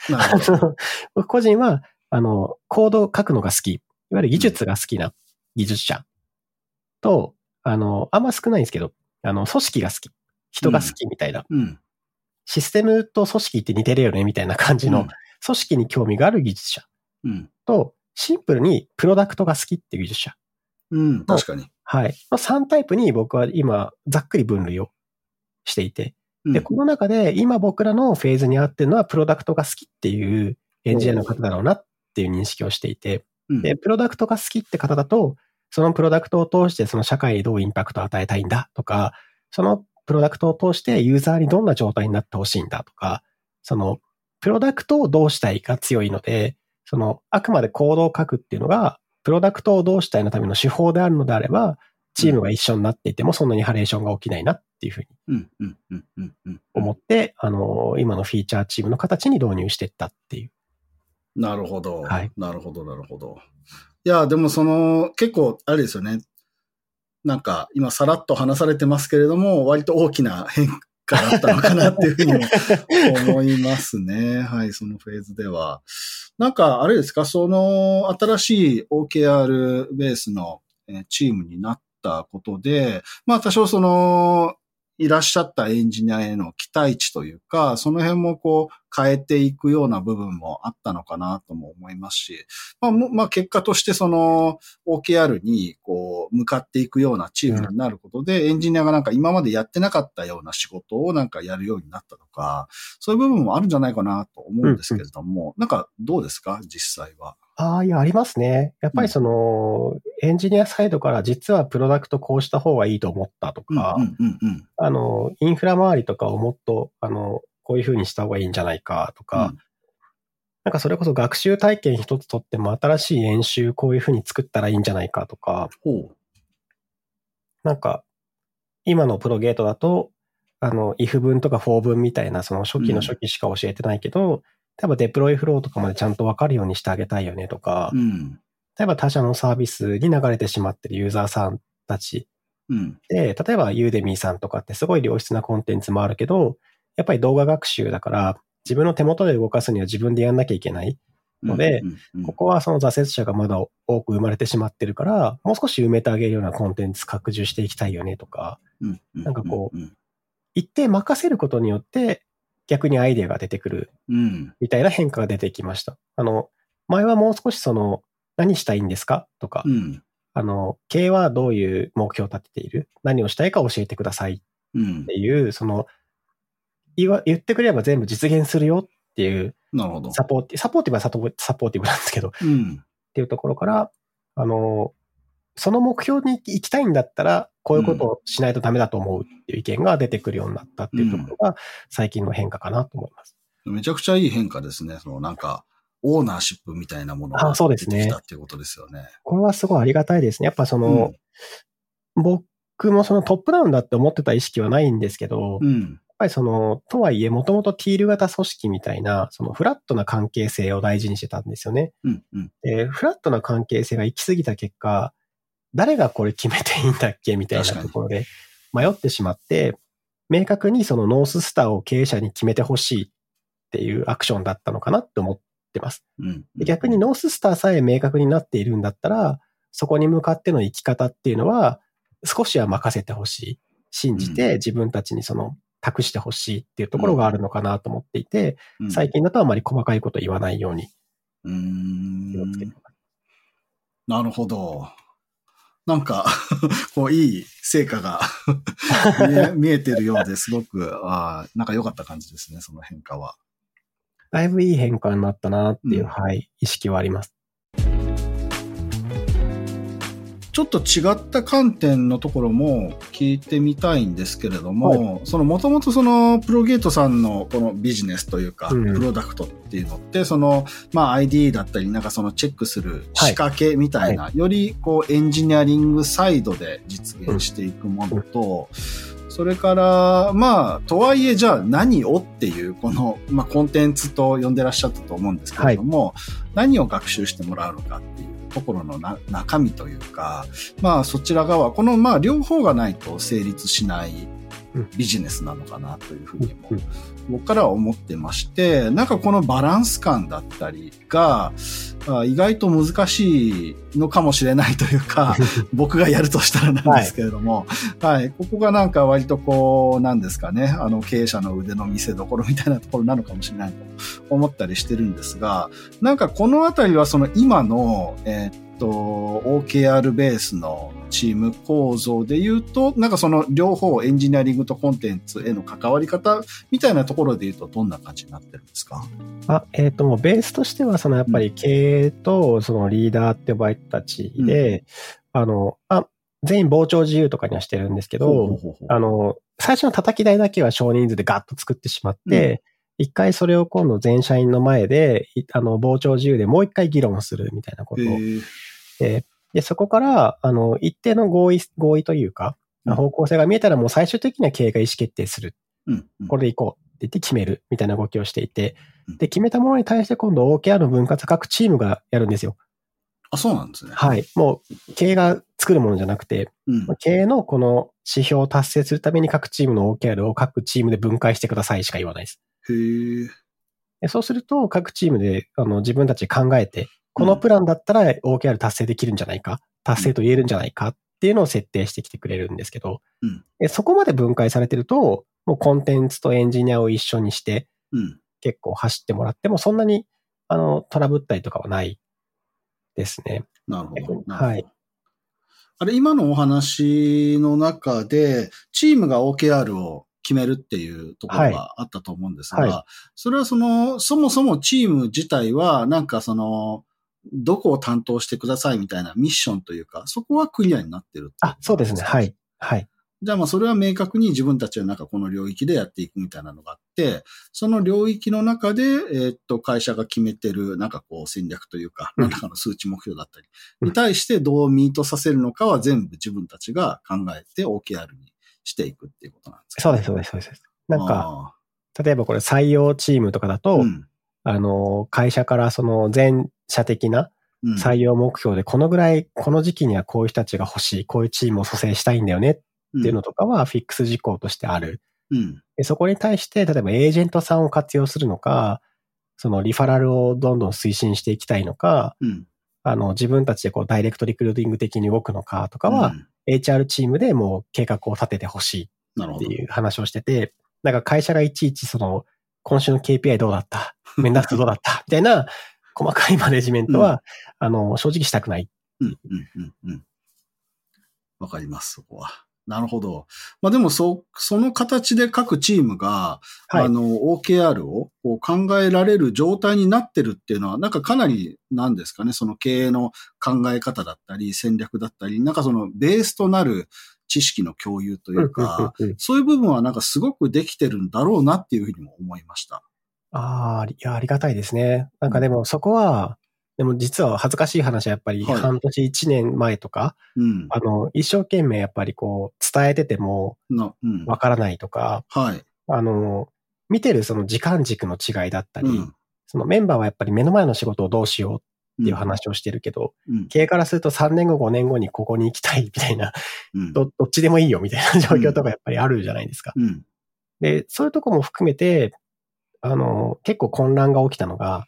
僕個人は、あの、コードを書くのが好き。いわゆる技術が好きな技術者と、あの、あんま少ないんですけど、あの、組織が好き。人が好きみたいな。うん。システムと組織って似てるよねみたいな感じのうん、組織に興味がある技術者うん。と、シンプルにプロダクトが好きっていう技術者。うん。確かに。はい。の3タイプに僕は今、ざっくり分類をしていて。で、うんこの中で今僕らのフェーズに合ってるのはプロダクトが好きっていうエンジニアの方だろうなっていう認識をしていて。うんで、プロダクトが好きって方だと、そのプロダクトを通してその社会にどうインパクトを与えたいんだとか、そのプロダクトを通してユーザーにどんな状態になってほしいんだとか、そのプロダクトをどうしたいか強いので、そのあくまでコードを書くっていうのが、プロダクトをどうしたいのための手法であるのであれば、チームが一緒になっていてもそんなにハレーションが起きないなっていうふうに。思って、あの、今のフィーチャーチームの形に導入していったっていう。なるほど。はいなるほど、なるほど。いや、でもその、結構、あれですよね。なんか、今さらっと話されてますけれども、割と大きな変化だったのかなっていうふうにも思いますね。はい、そのフェーズでは。なんか、あれですか、その、新しい OKR ベースのチームになったことで、まあ多少その、いらっしゃったエンジニアへの期待値というか、その辺もこう変えていくような部分もあったのかなとも思いますし、まあ、もまあ結果としてその OKR にこう向かっていくようなチームになることで、エンジニアがなんか今までやってなかったような仕事をなんかやるようになったとか、そういう部分もあるんじゃないかなと思うんですけれども、なんかどうですか？実際は。ああ、いや、ありますね。やっぱりその、エンジニアサイドから実はプロダクトこうした方がいいと思ったとか、うんうんうんあの、インフラ周りとかをもっと、あの、こういう風にした方がいいんじゃないかとか、うん。なんかそれこそ学習体験一つとっても新しい演習こういう風に作ったらいいんじゃないかとか、ほなんか、今のプロゲートだと、あの、if 文とか for 文みたいな、その初期の初期しか教えてないけど、例えばデプロイフローとかまでちゃんとわかるようにしてあげたいよねとか、う。うん。例えば他社のサービスに流れてしまってるユーザーさんたちうん。で、例えばユーデミーさんとかってすごい良質なコンテンツもあるけど、やっぱり動画学習だから、自分の手元で動かすには自分でやんなきゃいけない。のでここはその挫折者がまだ多く生まれてしまってるから、もう少し埋めてあげるようなコンテンツ拡充していきたいよねとか、うんなんかこううん一定任せることによって逆にアイデアが出てくるうん。みたいな変化が出てきました。あの、前はもう少しその、何したいんですか？とか、うん。あの、経営はどういう目標を立てている？何をしたいか教えてくださいっうんて。いう、その、言わ言ってくれれば全部実現するよっていうなるほど。サポーティ、サポーティブはサポーティブなんですけど、っうん。ていうところから、あの、その目標に行きたいんだったら、こういうことをしないとダメだと思うっていう意見が出てくるようになったっていうところが、最近の変化かなと思います。めちゃくちゃいい変化ですね。そのなんか、オーナーシップみたいなものがあそうですね出てきたっていうことですよね。これはすごいありがたいですね。やっぱその、僕もそのトップダウンだって思ってた意識はないんですけど、やっうん。ぱりその、とはいえ、もともとティール型組織みたいな、そのフラットな関係性を大事にしてたんですよね。うん。うん。で、フラットな関係性が行き過ぎた結果、誰がこれ決めていいんだっけみたいなところで迷ってしまって、明確にそのノーススターを経営者に決めてほしいっていうアクションだったのかなって思ってます。逆にノーススターさえ明確になっているんだったら、そこに向かっての生き方っていうのは、少しは任せてほしい。信じて自分たちにその託してほしいっていうところがあるのかなと思っていて、うん最近だとあまり細かいこと言わないように気をつけてん。なるほど。なんか、こう、いい成果が 見え 見えてるようですごく、ああ、なんか良かった感じですね、その変化は。だいぶいい変化になったなっていう、うんはい、意識はあります。ちょっと違った観点のところも聞いてみたいんですけれども、そのもともとそのプロゲートさんのこのビジネスというか、うん。プロダクトっていうのって、その、まあ ID だったり、なんかそのチェックする仕掛けみたいな、よりこうエンジニアリングサイドで実現していくものと、それから、まあ、とはいえ、じゃあ何をっていう、この、まあ、コンテンツと呼んでらっしゃったと思うんですけれども、何を学習してもらうのかっていうところのな中身というか、まあ、そちら側、この、まあ、両方がないと成立しないうん。ビジネスなのかなというふうにもうん僕からは思ってまして、なんかこのバランス感だったりが、あ意外と難しいのかもしれないというか、僕がやるとしたらなんですけれども、はい、ここがなんか割とこう、なんですかね、あの経営者の腕の見せ所みたいなところなのかもしれないと思ったりしてるんですが、なんかこのあたりはその今の、えーっと、OKR ベースのチーム構造で言うと、なんかその両方エンジニアリングとコンテンツへの関わり方みたいなところで言うとどんな感じになってるんですか？あ、えっ、と、もうベースとしては、そのやっぱり経営とそのリーダーって呼ばれたちで、あの、あ、全員傍聴自由とかにはしてるんですけど、あの、最初の叩き台だけは少人数でガッと作ってしまって、一、回それを今度全社員の前で、いあの、傍聴自由でもう一回議論するみたいなことをへーで、でそこから、あの、一定の合意、合意というか、うん方向性が見えたらもう最終的には経営が意思決定する。うんうんこれでいこうって言って決めるみたいな動きをしていてうん、で、決めたものに対して今度 OKR の分割各チームがやるんですよ。あ、そうなんですね。はい。もう、経営が作るものじゃなくて、うん。経営のこの指標を達成するために各チームの OKR を各チームで分解してくださいしか言わないです。へえ。でそうすると、各チームであの自分たちで考えて、このプランだったら OKR 達成できるんじゃないか、達成と言えるんじゃないか？っていうのを設定してきてくれるんですけど、うんでそこまで分解されてると、もうコンテンツとエンジニアを一緒にしてうん。結構走ってもらっても、そんなにあのトラブったりとかはないですね。なるほど。はい。あれ、今のお話の中で、チームが OKR を決めるっていうところがあったと思うんですが、はそれはその、そもそもチーム自体は、なんかその、どこを担当してくださいみたいなミッションというか、そこはクリアになってるってあ、そうですね。は。い。はい。じゃあまあそれは明確に自分たちはなんかこの領域でやっていくみたいなのがあって、その領域の中で、えーっと、会社が決めてるなんかこう戦略というか、うん何らかの数値目標だったり、うんに対してどうミートさせるのかは全部自分たちが考えて OKR にしていくっていうことなんですか？そうです、そうです、そうです。なんか、か、例えばこれ採用チームとかだと、うんあの、会社からその全社的なうん採用目標で、このぐらい、この時期にはこういう人たちが欲しい、こういうチームを蘇生したいんだよねっていうのとかはフィックス事項としてある。うん。でそこに対して、例えばエージェントさんを活用するのか、そのリファラルをどんどん推進していきたいのか、うん。あの、自分たちでこうダイレクトリクルーティング的に動くのかとかは、うん HR チームでもう計画を立ててほしい。っていう話をしてて、なんか会社がいちいちその、今週の KPI どうだった？面談数どうだった？みたいな細かいマネジメントは、あの、正直したくない。うん、うん、うん、うん。わかります、そこは。なるほど。まあでも、そ、その形で各チームが、はいあの、OKR をこう考えられる状態になってるっていうのは、なんかかなり、なんですかね、その経営の考え方だったり、戦略だったり、なんかそのベースとなる知識の共有というか、うんうんうんそういう部分はなんかすごくできてるんだろうなっていうふうにも思いました。ああ、いや、ありがたいですね。なんかでもそこは、でも実は恥ずかしい話はやっぱりはい半年一年前とか、うん。あの、一生懸命やっぱりこう伝えてても。わからないとか、はい。あの、見てるその時間軸の違いだったり、うん。そのメンバーはやっぱり目の前の仕事をどうしようっていううん。話をしてるけど、うん。経営からすると3年後5年後にここに行きたいみたいな、うん。どどっちでもいいよみたいな状況とかやっぱりあるじゃないですか。うん。で、そういうとこも含めて、あの、結構混乱が起きたのが、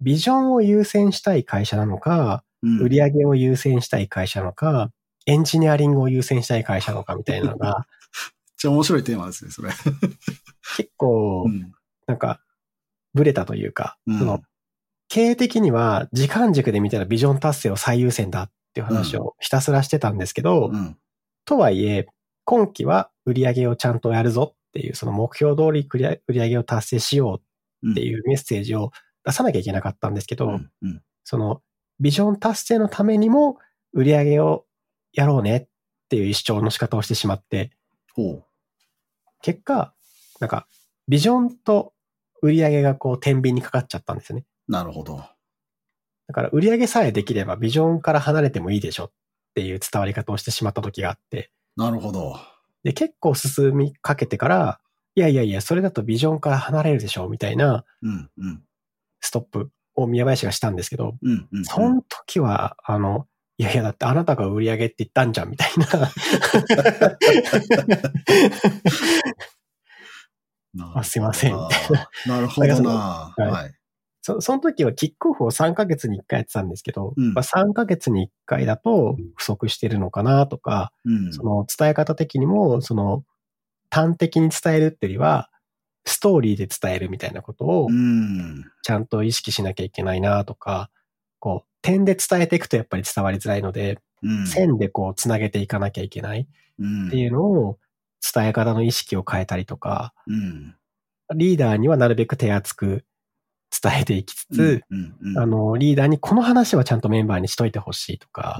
ビジョンを優先したい会社なのか、うん。売上を優先したい会社なのか、エンジニアリングを優先したい会社なのかみたいなのが、めっちゃ面白いテーマですね、それ。結構う、ん。なんか、ブレたというか、うんその、経営的には時間軸で見たらビジョン達成を最優先だっていう話をひたすらしてたんですけど、うん。とはいえ、今期は売り上げをちゃんとやるぞっていう、その目標通り売り上げを達成しようっていうメッセージを出さなきゃいけなかったんですけど、うん。うん。そのビジョン達成のためにも売り上げをやろうねっていう主張の仕方をしてしまって、ほ結果、なんか、ビジョンと売り上げがこう、天秤にかかっちゃったんですよね。う。なるほど。だから、売り上げさえできればビジョンから離れてもいいでしょっていう伝わり方をしてしまった時があって、なるほど。で、結構進みかけてから、いやいやいや、それだとビジョンから離れるでしょみたいなうん。うん。ストップを宮林がしたんですけど、うん。うん。その時は、あの、いやいや、だってあなたが売り上げって言ったんじゃん、みたいな。な あすいませんなるほどな。だからはい。そその時はキックオフを3ヶ月に1回やってたんですけど、うんまあ、3ヶ月に1回だと不足してるのかなとか、うん。その伝え方的にも、その端的に伝えるっていうよりは、ストーリーで伝えるみたいなことをうん。ちゃんと意識しなきゃいけないなとか、こう、点で伝えていくとやっぱり伝わりづらいので、うん。線でこうつなげていかなきゃいけないうん。っていうのを伝え方の意識を変えたりとか、うん。リーダーにはなるべく手厚く伝えていきつつ。あの、リーダーにこの話はちゃんとメンバーにしといてほしいとか、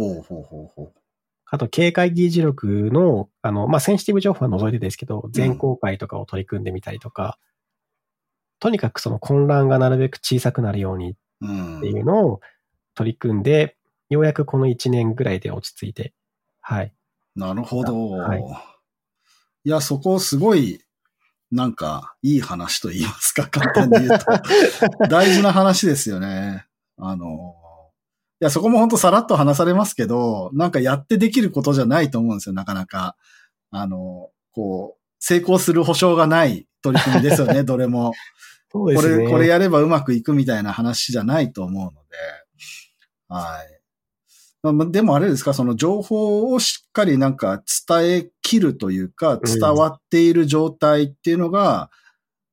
あと、警戒議事録の、あの、まあ、センシティブ情報は除いてですけど、全公開とかを取り組んでみたりとか、とにかくその混乱がなるべく小さくなるようにっ。ていうのを取り組んで、ようやくこの1年ぐらいで落ち着いて、はい。なるほど。はいいや、そこすごい、なんか、いい話と言いますか、簡単に言うと。大事な話ですよね。あの、いや、そこも本当さらっと話されますけど、なんかやってできることじゃないと思うんですよ、なかなか。あの、こう、成功する保証がない取り組みですよね、どれも。こそうですね。れ、これやればうまくいくみたいな話じゃないと思うので、はい。まあでもあれですか、その情報をしっかりなんか伝え切るというか、伝わっている状態っていうのが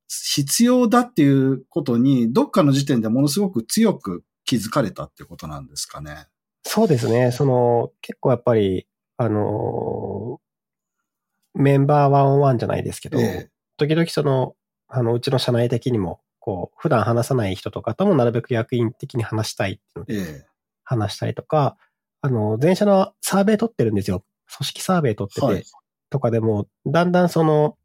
必要だっていうことに、どっかの時点でものすごく強く気づかれたってことなんですかね。そうですね。その、結構やっぱり、あのーメンバーワンオンワンじゃないですけど、え時々その、あの、うちの社内的にも、こう、普段話さない人とかともなるべく役員的に話したいっていうのえ、でえ話したりとか、あの、前社のサーベイ取ってるんですよ。組織サーベイ取ってて、はいとかでも、だんだんその、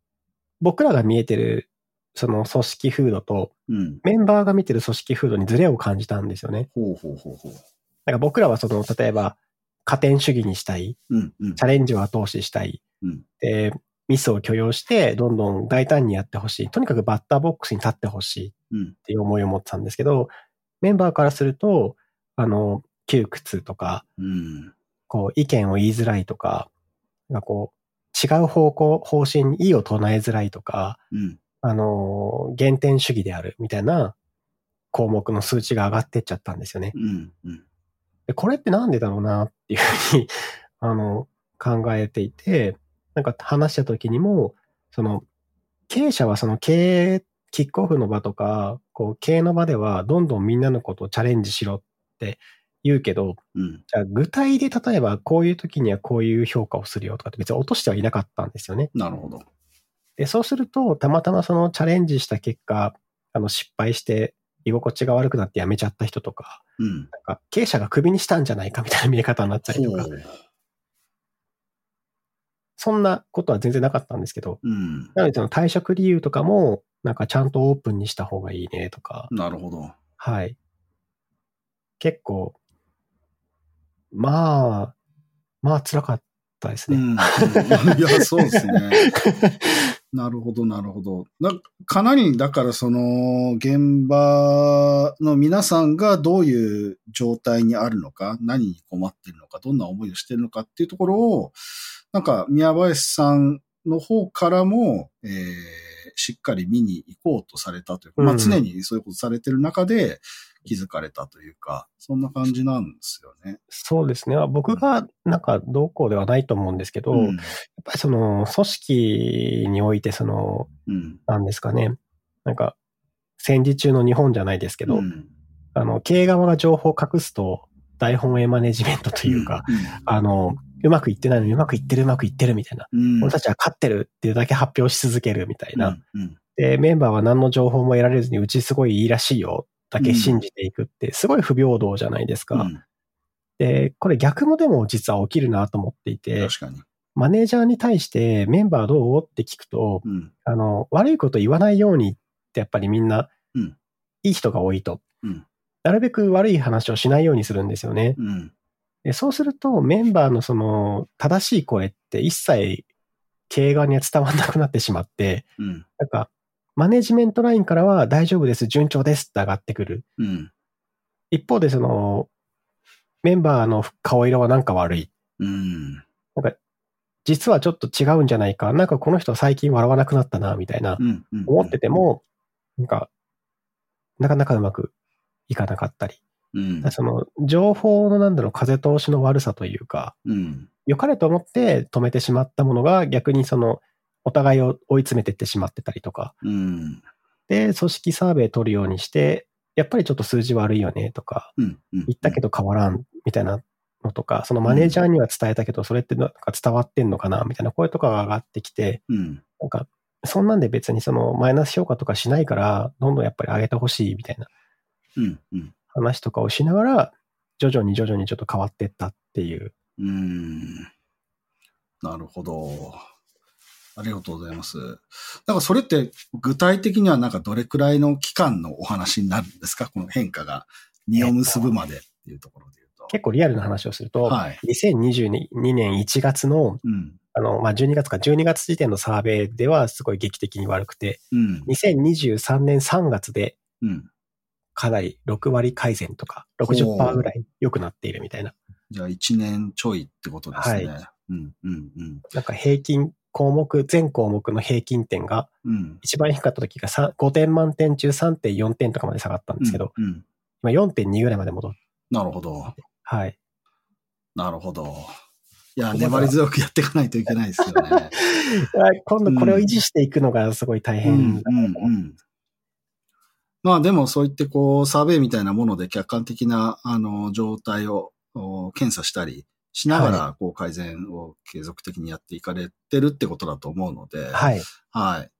僕らが見えてる、その組織風土と、うん。メンバーが見てる組織風土にズレを感じたんですよね。ほうほうほうほう。なんか僕らはその、例えば、加点主義にしたい、うん、うんチ。ャレンジを後押ししたい、うんで、ミスを許容して、どんどん大胆にやってほしい。とにかくバッターボックスに立ってほしいっうん。ていう思いを持ってたんですけど、メンバーからすると、あの、窮屈とか、うん。こう、意見を言いづらいとか、なんかこう、違う方向、方針に異を唱えづらいとか、うん。ああの、原点主義であるみたいな項目の数値が上がってっちゃったんですよね。うん。うん。でこれってなんでだろうなっていうふうに、あの、考えていて、なんか話した時にも、その、経営者はその経営、キックオフの場とか、こう、経営の場では、どんどんみんなのことをチャレンジしろって言うけど、うん。じゃあ具体で例えばこういう時にはこういう評価をするよとかって別に落としてはいなかったんですよね。なるほど。で、そうすると、たまたまそのチャレンジした結果、あの失敗して居心地が悪くなって辞めちゃった人とか、うん。なんか経営者がクビにしたんじゃないかみたいな見え方になったりとか、そんなことは全然なかったんですけど、うん。なのでその退職理由とかも、なんかちゃんとオープンにした方がいいねとか、なるほど。はい。結構、まあ、まあ辛かったですね。うん。いや、そうですね。なるほど、なるほど。なかなり、だからその、現場の皆さんがどういう状態にあるのか、何に困っているのか、どんな思いをしているのかっていうところを、なんか、宮林さんの方からも、えーしっかり見に行こうとされたというか、まあうん常にそういうことされてる中で、気づかれたというか、そんな感じなんですよね。そうですね。僕がなんかどうこうではないと思うんですけど、うん、やっぱりその組織においてその、うん、なんですかね。なんか戦時中の日本じゃないですけど、うん、あの、経営側が情報を隠すと大本営マネジメントというか、あの、うまくいってないのにうまくいってるうまくいってるみたいな。俺たちは勝ってるっていうだけ発表し続けるみたいな。で、メンバーは何の情報も得られずに、うちすごいいいらしいよだけ信じていくって、すごい不平等じゃないですか。うん、で、これ逆もでも実は起きるなと思っていて、確かに。マネージャーに対してメンバーどう？って聞くと、うん、あの、悪いこと言わないようにってやっぱりみんな、いい人が多いと、うん、なるべく悪い話をしないようにするんですよね。でそうするとメンバーのその正しい声って一切経営側には伝わらなくなってしまって、なんかマネジメントラインからは大丈夫です、順調ですって上がってくる。うん、一方で、その、メンバーの顔色はなんか悪い。うん、なんか、実はちょっと違うんじゃないか。なんかこの人最近笑わなくなったな、みたいな、思ってても、なんか、なかなかうまくいかなかったり。うん、その、情報のなんだろう、風通しの悪さというか、うん、良かれと思って止めてしまったものが逆にその、お互いを追い詰めてってしまってたりとか、うん、で、組織サーベイ取るようにして、やっぱりちょっと数字悪いよねとか、うんうん、言ったけど変わらんみたいなのとか、そのマネージャーには伝えたけど、それってなんか伝わってんのかなみたいな声とかが上がってきて、うん、なんか、そんなんで別にそのマイナス評価とかしないから、どんどんやっぱり上げてほしいみたいな話とかをしながら、徐々に徐々にちょっと変わっていったっていう。うん。なるほど。ありがとうございます。だからそれって具体的にはなんかどれくらいの期間のお話になるんですか？この変化が実を結ぶまでっていうところで言うと。結構リアルな話をすると、はい、2022年1月の、うん、あの、まあ、12月か12月時点のサーベイではすごい劇的に悪くて、うん、2023年3月で、かなり6割改善とか60%ぐらい良くなっているみたいな。じゃあ1年ちょいってことですね。はい。うんうんうん。なんか平均項目、全項目の平均点が、一番低かった時が5点満点中3.4点とかまで下がったんですけど、うんうん、今4.2ぐらいまで戻って。なるほど。はい。なるほど。いや、粘り強くやっていかないといけないですよね。今度これを維持していくのがすごい大変、うんうんうん、まあでもそういってこう、サーベイみたいなもので客観的な、あの、状態を検査したり、しながら、こう、改善を継続的にやっていかれてるってことだと思うので、はい。はい。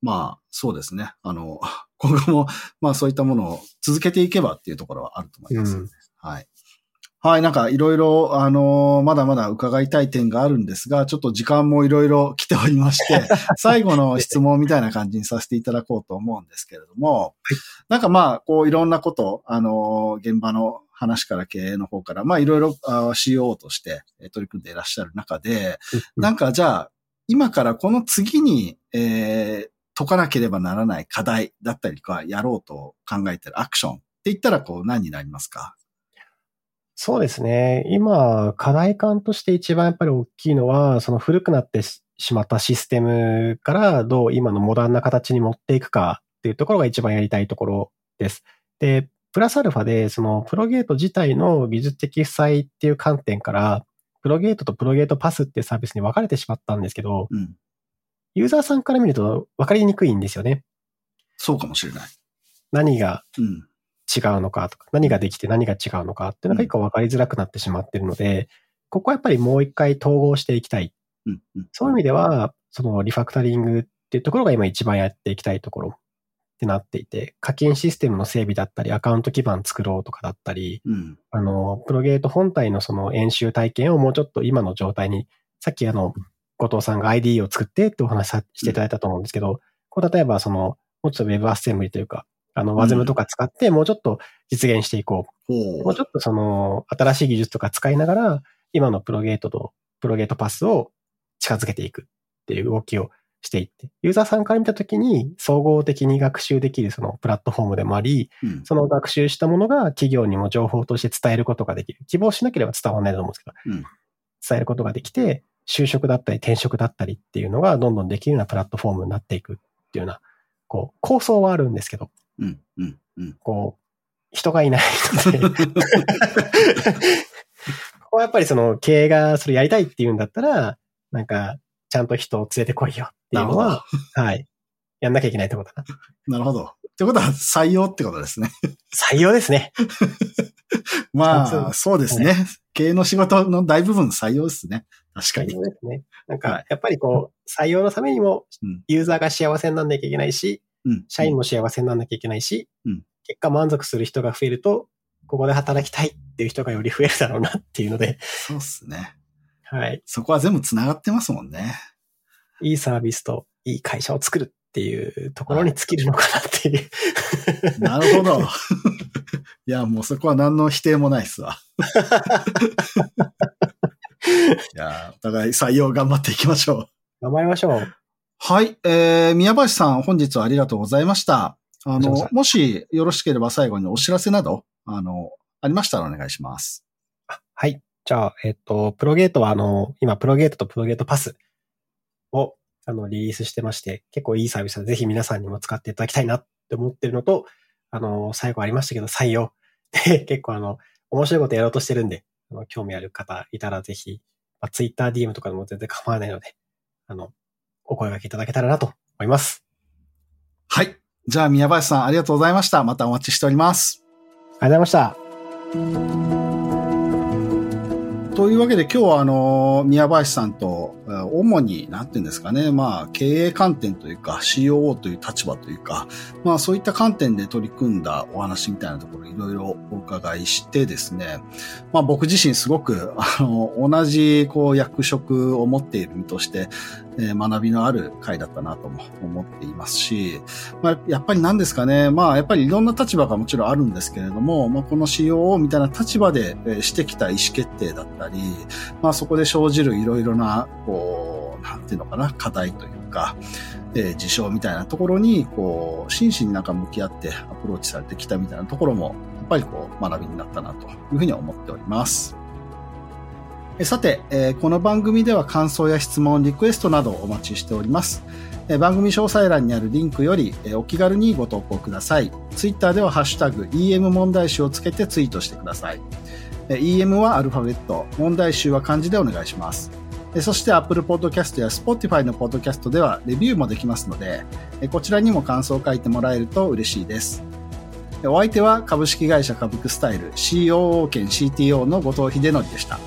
まあ、そうですね。あの、今後も、まあそういったものを続けていけばっていうところはあると思います。うん、はい。はい、なんかいろいろ、あのー、まだまだ伺いたい点があるんですが、ちょっと時間もいろいろ来ておりまして、最後の質問みたいな感じにさせていただこうと思うんですけれども、なんかまあ、こういろんなこと、あのー、現場の話から経営の方から、まあいろいろ CO として取り組んでいらっしゃる中で、なんかじゃあ、今からこの次に、えー、解かなければならない課題だったりとか、やろうと考えてるアクションって言ったら、こう何になりますか？そうですね。今、課題感として一番やっぱり大きいのは、その古くなってしまったシステムからどう今のモダンな形に持っていくかっていうところが一番やりたいところです。で、プラスアルファで、そのプロゲート自体の技術的負債っていう観点から、プロゲートとプロゲートパスっていうサービスに分かれてしまったんですけど、うん、ユーザーさんから見ると分かりにくいんですよね。そうかもしれない。何が違うのかとか、うん、何ができて何が違うのかっていうのが結構分かりづらくなってしまってるので、うん、ここはやっぱりもう一回統合していきたい。そういう意味では、そのリファクタリングっていうところが今一番やっていきたいところってなっていて、課金システムの整備だったり、アカウント基盤作ろうとかだったり、うん、あの、プロゲート本体のその演習体験をもうちょっと今の状態に、さっきあの、後藤さんが ID を作ってってお話していただいたと思うんですけど、うん、こう例えばその、もうちょっと Web アッセンブリというか、あの、ワズムとか使ってもうちょっと実現していこう。う。ん、もうちょっとその、新しい技術とか使いながら、今のプロゲートと、プロゲートパスを近づけていくっていう動きをしていって、ユーザーさんから見たときに総合的に学習できるそのプラットフォームでもあり、うん、その学習したものが企業にも情報として伝えることができる。希望しなければ伝わらないと思うんですけど、うん、伝えることができて、就職だったり転職だったりっていうのがどんどんできるようなプラットフォームになっていくっていうような、こう、構想はあるんですけど、うんうんうん、こう、人がいないので。ここはやっぱりその経営がそれやりたいっていうんだったら、なんか、ちゃんと人を連れてこいよっていうのは、はい。やんなきゃいけないところだな。なるほど。ってことは採用ってことですね。採用ですね。まあ、そうですね。経営の仕事の大部分採用ですね。確かに。そうですね。なんか、やっぱりこう、採用のためにも、ユーザーが幸せになんなきゃいけないし、うん、社員も幸せになんなきゃいけないし、うん、結果満足する人が増えると、ここで働きたいっていう人がより増えるだろうなっていうので。そうっすね。はい。そこは全部繋がってますもんね。いいサービスといい会社を作るっていうところに尽きるのかなっていう。なるほど。いや、もうそこは何の否定もないっすわ。いや、お互い採用頑張っていきましょう。頑張りましょう。はい。えー、宮橋さん、本日はありがとうございました。あの、もしよろしければ最後にお知らせなど、あの、ありましたらお願いします。はい。じゃあ、えっと、プロゲートは、あの、今、プロゲートとプロゲートパスを、あの、リリースしてまして、結構いいサービスでぜひ皆さんにも使っていただきたいなって思ってるのと、あの、最後ありましたけど、採用。で、結構あの、面白いことやろうとしてるんで、あの興味ある方いたらぜひ、まあ、Twitter DM とかでも全然構わないので、あの、お声掛けいただけたらなと思います。はい。じゃあ、宮林さんありがとうございました。またお待ちしております。ありがとうございました。というわけで今日はあの、宮林さんと、主に、なんていうんですかね、まあ、経営観点というか、COO という立場というか、まあ、そういった観点で取り組んだお話みたいなところいろいろお伺いしてですね、まあ、僕自身すごく、あの、同じ、こう、役職を持っている身として、え、学びのある回だったなとも思っていますし、まあ、やっぱり何ですかね、まあ、やっぱりいろんな立場がもちろんあるんですけれども、まあ、この COO みたいな立場で、してきた意思決定だったり、まあ、そこで生じるいろいろな、こう、なんていうのかな、課題というか、えー、事象みたいなところに、こう、真摯になんか向き合ってアプローチされてきたみたいなところも、やっぱりこう、学びになったなというふうに思っております。さて、えこの番組では感想や質問、リクエストなどお待ちしております。番組詳細欄にあるリンクよりお気軽にご投稿ください。ツイッターではハッシュタグ EM 問題集をつけてツイートしてください。EM はアルファベット、問題集は漢字でお願いします。そして Apple Podcast や Spotify の Podcast ではレビューもできますので、こちらにも感想を書いてもらえると嬉しいです。お相手は株式会社株クスタイル COO 兼 CTO の後藤秀則でした。